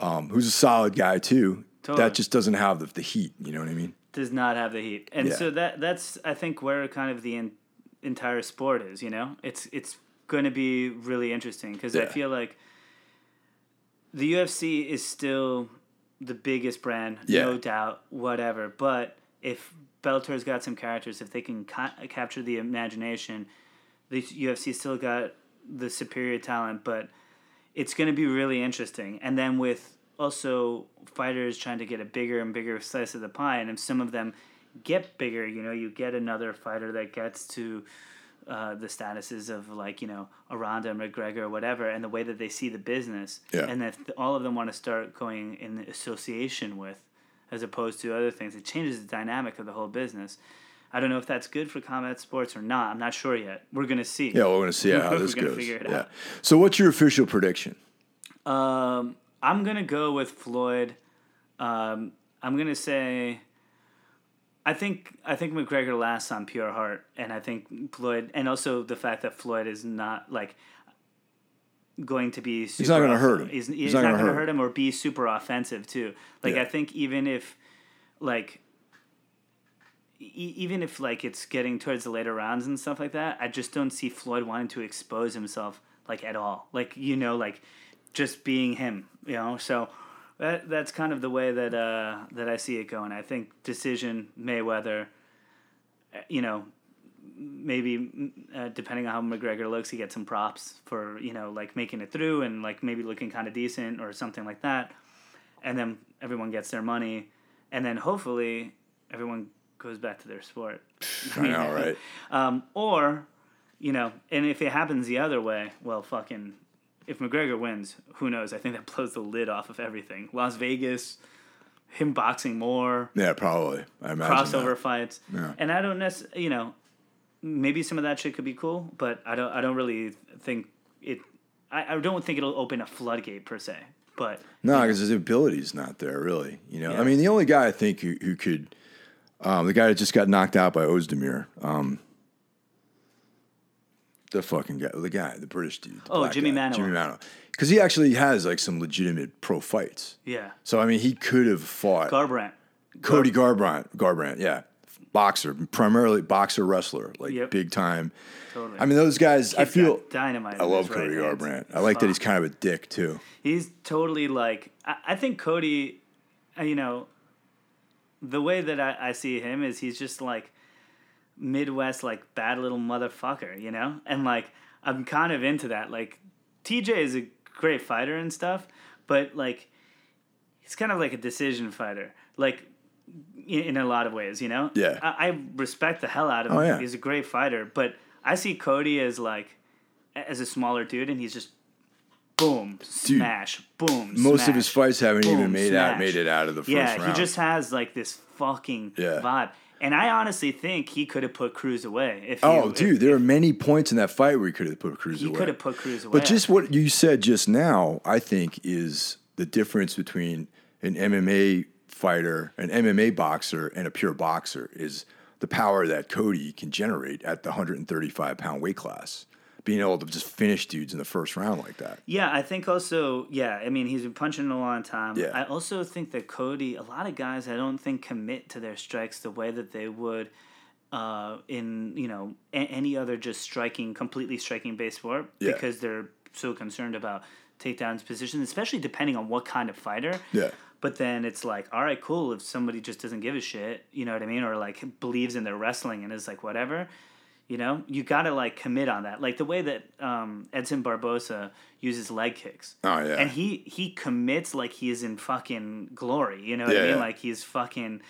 um, who's a solid guy too. Totally. That just doesn't have the, the heat. You know what I mean? Does not have the heat. And Yeah. so that that's I think where kind of the en- entire sport is, you know? It's it's going to be really interesting because I feel like the UFC is still the biggest brand, Yeah. no doubt, whatever. But if Bellator's got some characters, if they can ca- capture the imagination, the UFC still got the superior talent, but it's going to be really interesting. And then with also fighters trying to get a bigger and bigger slice of the pie, and if some of them get bigger, you know, you get another fighter that gets to uh, the statuses of like you know Aranda, and McGregor, or whatever, and the way that they see the business, Yeah. and if all of them want to start going in association with, as opposed to other things, it changes the dynamic of the whole business. I don't know if that's good for combat sports or not. I'm not sure yet. We're gonna see. Yeah, we're gonna see how We're this goes. figure it yeah. out. So, what's your official prediction? Um, I'm gonna go with Floyd. Um, I'm gonna say. I think I think McGregor lasts on pure heart, and I think Floyd, and also the fact that Floyd is not like going to be. Super not gonna hurt him. He's, He's he's not not, gonna hurt hurt him or be super offensive too. Like Yeah. I think even if, like. E- even if like it's getting towards the later rounds and stuff like that, I just don't see Floyd wanting to expose himself like at all. Like you know, like just being him. You know, so that that's kind of the way that uh, that I see it going. I think decision Mayweather. uh, You know, maybe uh, depending on how McGregor looks, he gets some props for you know like making it through and like maybe looking kind of decent or something like that, and then everyone gets their money, and then hopefully everyone goes back to their sport. I know, right? Um, or, you know, and if it happens the other way, well, fucking, if McGregor wins, who knows? I think that blows the lid off of everything. Las Vegas, him boxing more, Yeah, probably. I imagine crossover that. fights, Yeah. and I don't necessarily, you know, maybe some of that shit could be cool, but I don't, I don't really think it. I, I don't think it'll open a floodgate per se, but No, because his ability's not there, really. You know, Yeah. I mean, the only guy I think who, who could, um, the guy that just got knocked out by Ozdemir, um, the fucking guy, the guy, the British dude. the Oh, Jimmy guy, Manuwa. Jimmy Manuwa. Because he actually has like some legitimate pro fights. yeah, So I mean, he could have fought Garbrandt. Cody Garbrandt. Garbrandt, yeah, boxer, primarily boxer wrestler, like Yep. big time. Totally. I mean, those guys. I feel. dynamite. I love right Cody hand. Garbrandt. I like that he's kind of a dick too. He's totally like I, I think Cody, uh, you know, the way that I, I see him is he's just like Midwest like bad little motherfucker, you know, and like I'm kind of into that. Like TJ is a great fighter and stuff, but like he's kind of like a decision fighter, like in, in a lot of ways, you know. Yeah. I, I respect the hell out of oh, him. Oh, yeah. He's a great fighter, but I see Cody as like as a smaller dude, and he's just boom, smash, boom. Most smash, of his fights haven't even boom, made out made it out of the first Yeah, round. he just has like this fucking Yeah. vibe, and I honestly think he could have put Cruz away. If Oh, if- dude, there are many points in that fight where he could have put Cruz he away. He could have put Cruz away. But just what you said just now, I think, is the difference between an MMA fighter, an MMA boxer, and a pure boxer is the power that Cody can generate at the 135 pound weight class. Being able to just finish dudes in the first round like that. Yeah, I think also, yeah, I mean, he's been punching a long time. Yeah. I also think that Cody, a lot of guys, I don't think commit to their strikes the way that they would uh, in, you know, a- any other just striking, completely striking based sport Yeah. because they're so concerned about takedowns, positions, especially depending on what kind of fighter. Yeah. But then it's like, all right, cool. If somebody just doesn't give a shit, you know what I mean, or like believes in their wrestling and is like whatever, you know, you gotta like commit on that. Like the way that um, Edson Barbosa uses leg kicks. Oh, yeah. And he he commits like he is in fucking glory. You know what Yeah, I mean? yeah. Like he's fucking.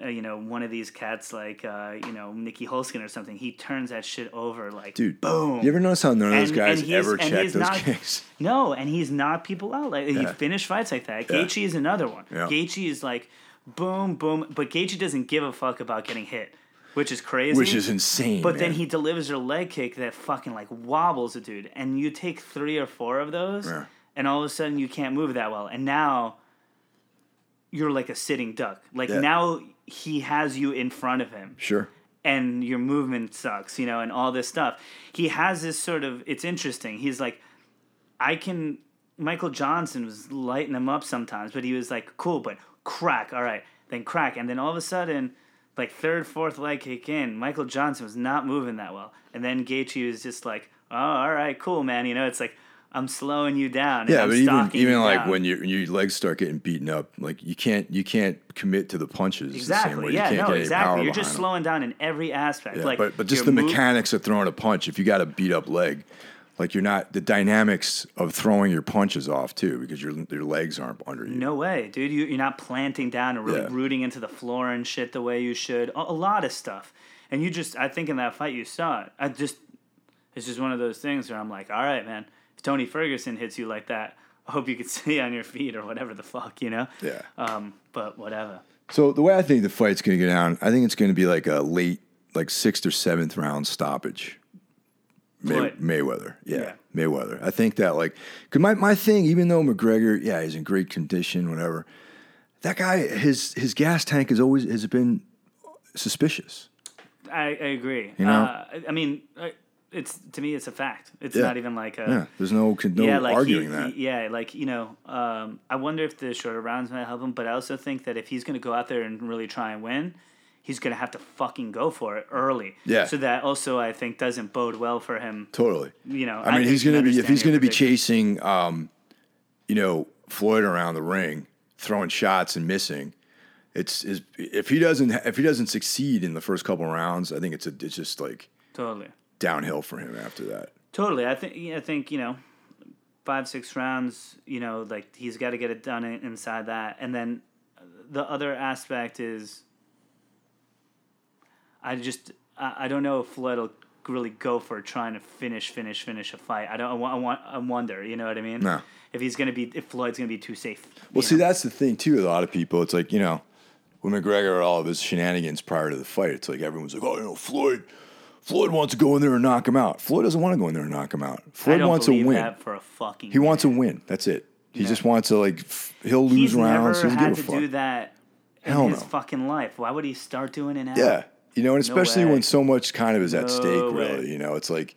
Uh, you know, one of these cats like uh, you know Nieky Holzken or something. He turns that shit over like Dude, boom. You ever notice how none of those And- guys and ever check those not- kicks? No, and he's knocked people out. Like he Yeah. finished fights like that. Yeah. Gaethje is another one. Yeah. Gaethje is like boom, boom, but Gaethje doesn't give a fuck about getting hit, which is crazy. Which is insane. But then he delivers a leg kick that fucking like wobbles a dude, and you take three or four of those, Yeah. and all of a sudden you can't move that well, and now you're like a sitting duck. Like Yeah. now he has you in front of him Sure. and your movement sucks, you know, and all this stuff. He has this sort of it's interesting. He's like I can Michael Johnson was lighting him up sometimes, but he was like, cool, but crack, all right, then crack. And then all of a sudden, like third, fourth leg kick in, Michael Johnson was not moving that well. And then Gaethje was just like, oh, all right, cool, man. You know, it's like, I'm slowing you down. and Yeah, but even even like down. when your your legs start getting beaten up, like you can't you can't commit to the punches the same Exactly. way. Yeah, you can't no, get any power exactly. You're just behind 'em. slowing down in every aspect. Yeah, like, but but just the move- mechanics of throwing a punch. If you got a beat up leg, like you're not the dynamics of throwing your punches off too, because your your legs aren't under you. No way, dude. You, you're not planting down and really Yeah. rooting into the floor and shit the way you should. A, a lot of stuff. And you just, I think in that fight you saw it. I just, it's just one of those things where I'm like, all right, man. If Tony Ferguson hits you like that, I hope you can stay on your feet or whatever the fuck, you know? Yeah. Um, but whatever. So the way I think the fight's going to go down, I think it's going to be like a late, like sixth or seventh round stoppage. May, Mayweather, yeah, Yeah. Mayweather. I think that like, cause my my thing, even though McGregor, yeah, he's in great condition, whatever. That guy, his his gas tank has always has been suspicious. I, I agree. You know? Uh, I- I mean, I- it's to me, it's a fact. It's Yeah. not even like a. Yeah, there's no no yeah, like arguing he, that. he- yeah, like you know, um, I wonder if the shorter rounds might help him, but I also think that if he's going to go out there and really try and win, he's going to have to fucking go for it early. Yeah. So that also I think doesn't bode well for him. Totally. You know, I mean, he's going to be if he's going to be chasing, um, you know, Floyd around the ring, throwing shots and missing. It's is if he doesn't if he doesn't succeed in the first couple rounds, I think it's a it's just like Totally. Downhill for him after that. Totally. I think I think, you know, five, six rounds, you know, like he's got to get it done inside that. And then the other aspect is I just I, I don't know if Floyd will really go for trying to finish, finish, finish a fight. I don't I, wa- I, want, I wonder, you know what I mean? No. If he's gonna be if Floyd's gonna be too safe. Well, see, know? that's the thing too. With a lot of people, it's like you know, with McGregor, all of his shenanigans prior to the fight, it's like everyone's like, oh, you know, Floyd, Floyd wants to go in there and knock him out. Floyd doesn't want to go in there and knock him out. Floyd wants to win. for a fucking He wants to win. That's it. He just wants to like f- he'll lose He's rounds. never had give to fuck. do that in Hell his no. fucking life. Why would he start doing it now? Yeah, you know, and especially way. when so much kind of is at No stake. way. Really, you know, it's like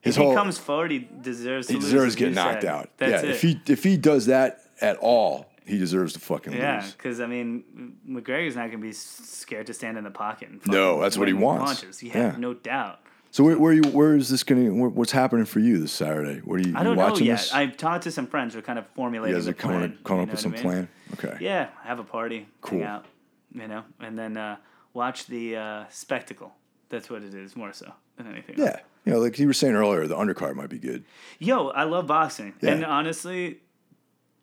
his If he comes forward, he deserves to he lose, deserves as to get you knocked said. out. That's yeah, it. if he if he does that at all, he deserves to fucking yeah, lose. because I mean, McGregor's not going to be scared to stand in the pocket. And No, that's what he wants. Punches. Yeah, Yeah. no doubt. So where, where you where is this going to what's happening for you this Saturday? What are you, I you don't know watching yet. this? I've talked to some friends. We're kind of you formulating guys the are coming plan. coming you up with some what I mean? plan. Okay. Yeah, have a party, Cool. hang out, you know, and then uh, watch the uh, spectacle. That's what it is, more so than anything. else. Yeah. You know, like you were saying earlier, the undercard might be good. Yo, I love boxing, Yeah. and honestly,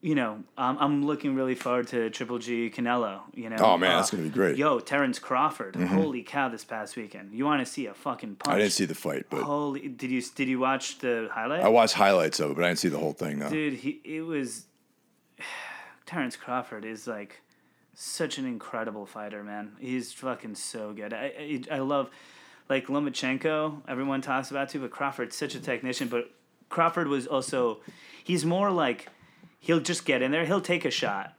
you know, I'm, I'm looking really forward to Triple G Canelo. You know, Oh, man, Uh, that's gonna be great. Mm-hmm. Yo, Terrence Crawford, holy cow! This past weekend, you want to see a fucking punch? I didn't see the fight, but Holy, did you did you watch the highlight? I watched highlights of it, but I didn't see the whole thing though. Dude, he it was. Terrence Crawford is like such an incredible fighter, man. He's fucking so good. I I, I love like Lomachenko. Everyone talks about too, but Crawford's such a technician. But Crawford was also he's more like he'll just get in there. He'll take a shot,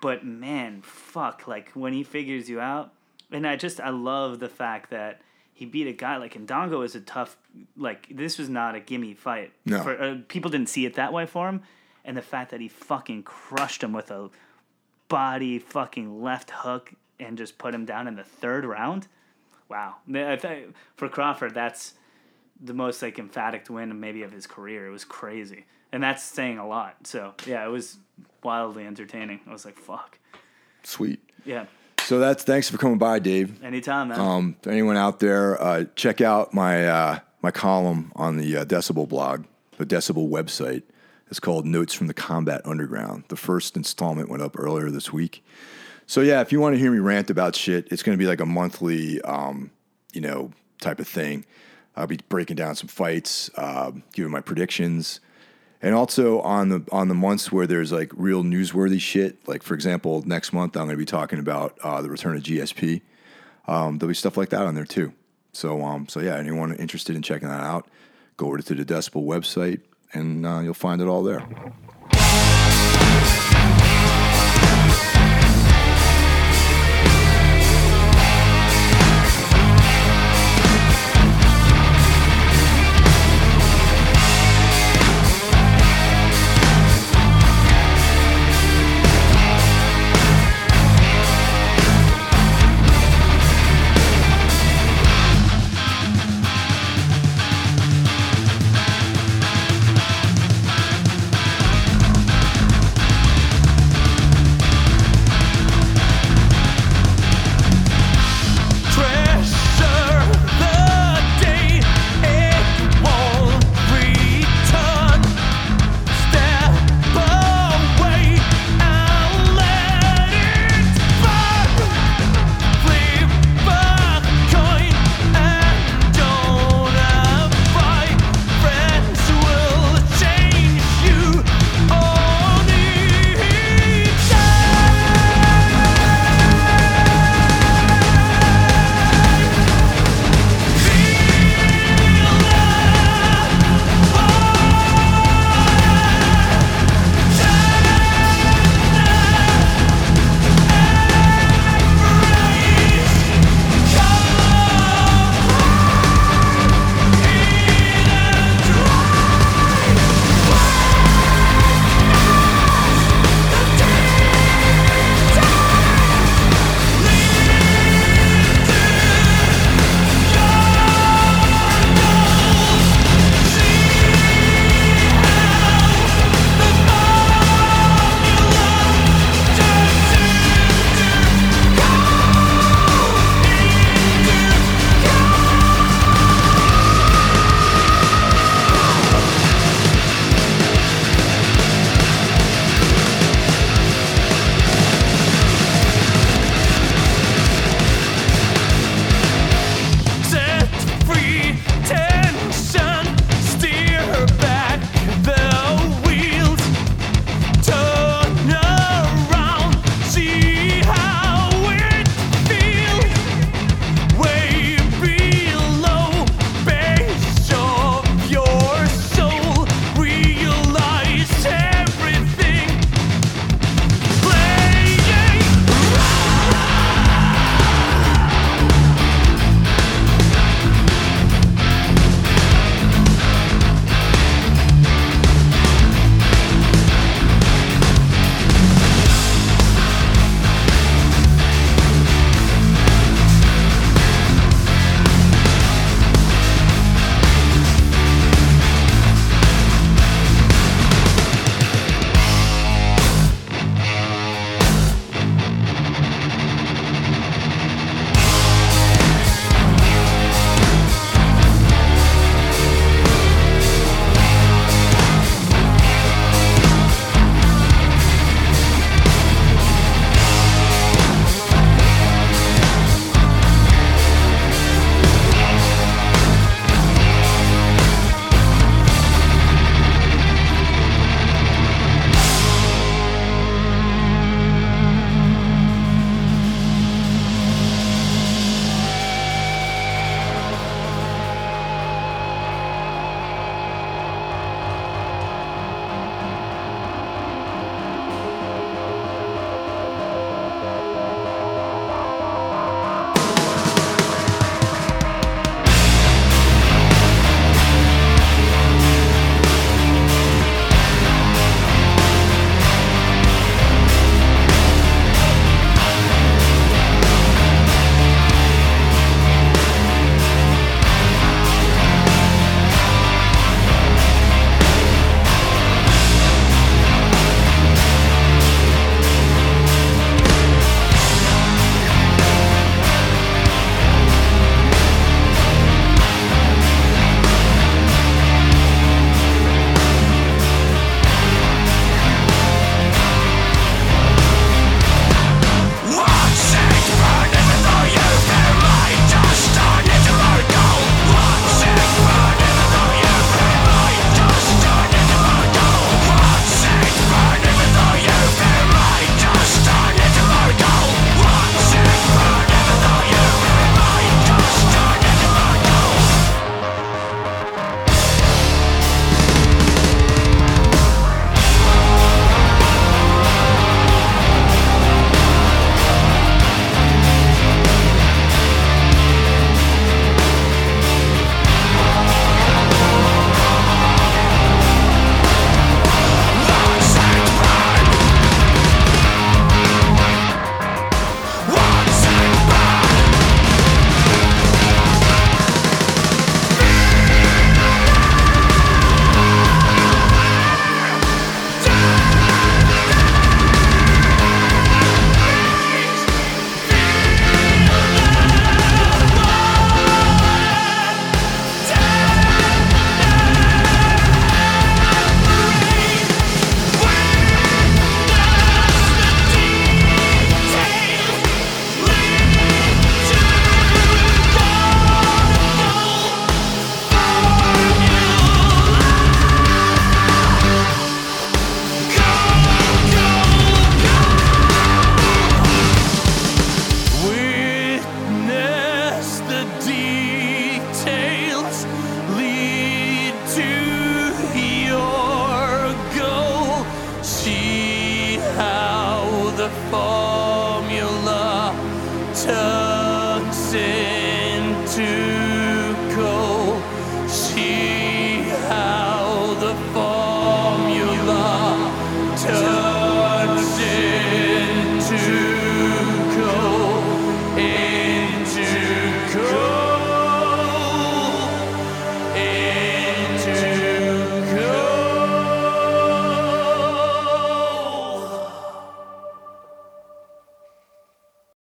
but man, fuck, like when he figures you out. And I just I love the fact that he beat a guy like Indongo is a tough like this was not a gimme fight. No. For, uh, people didn't see it that way for him, and the fact that he fucking crushed him with a body fucking left hook and just put him down in the third round. Wow, for Crawford, that's the most like emphatic win maybe of his career. It was crazy, and that's saying a lot. So yeah, it was wildly entertaining. I was like, fuck, Sweet. yeah, So that's thanks for coming by, Dave. anytime, man. Um, to anyone out there, uh, check out my uh, my column on the uh, Decibel blog, the Decibel website. It's called Notes from the Combat Underground. The first installment went up earlier this week. So yeah, if you want to hear me rant about shit, it's going to be like a monthly, um, you know, type of thing. I'll be breaking down some fights, uh, giving my predictions, and also on the on the months where there's like real newsworthy shit. Like for example, next month I'm going to be talking about uh, the return of GSP um, there'll be stuff like that on there too. So, um, so yeah, anyone interested in checking that out, go over to the Decibel website and uh, you'll find it all there.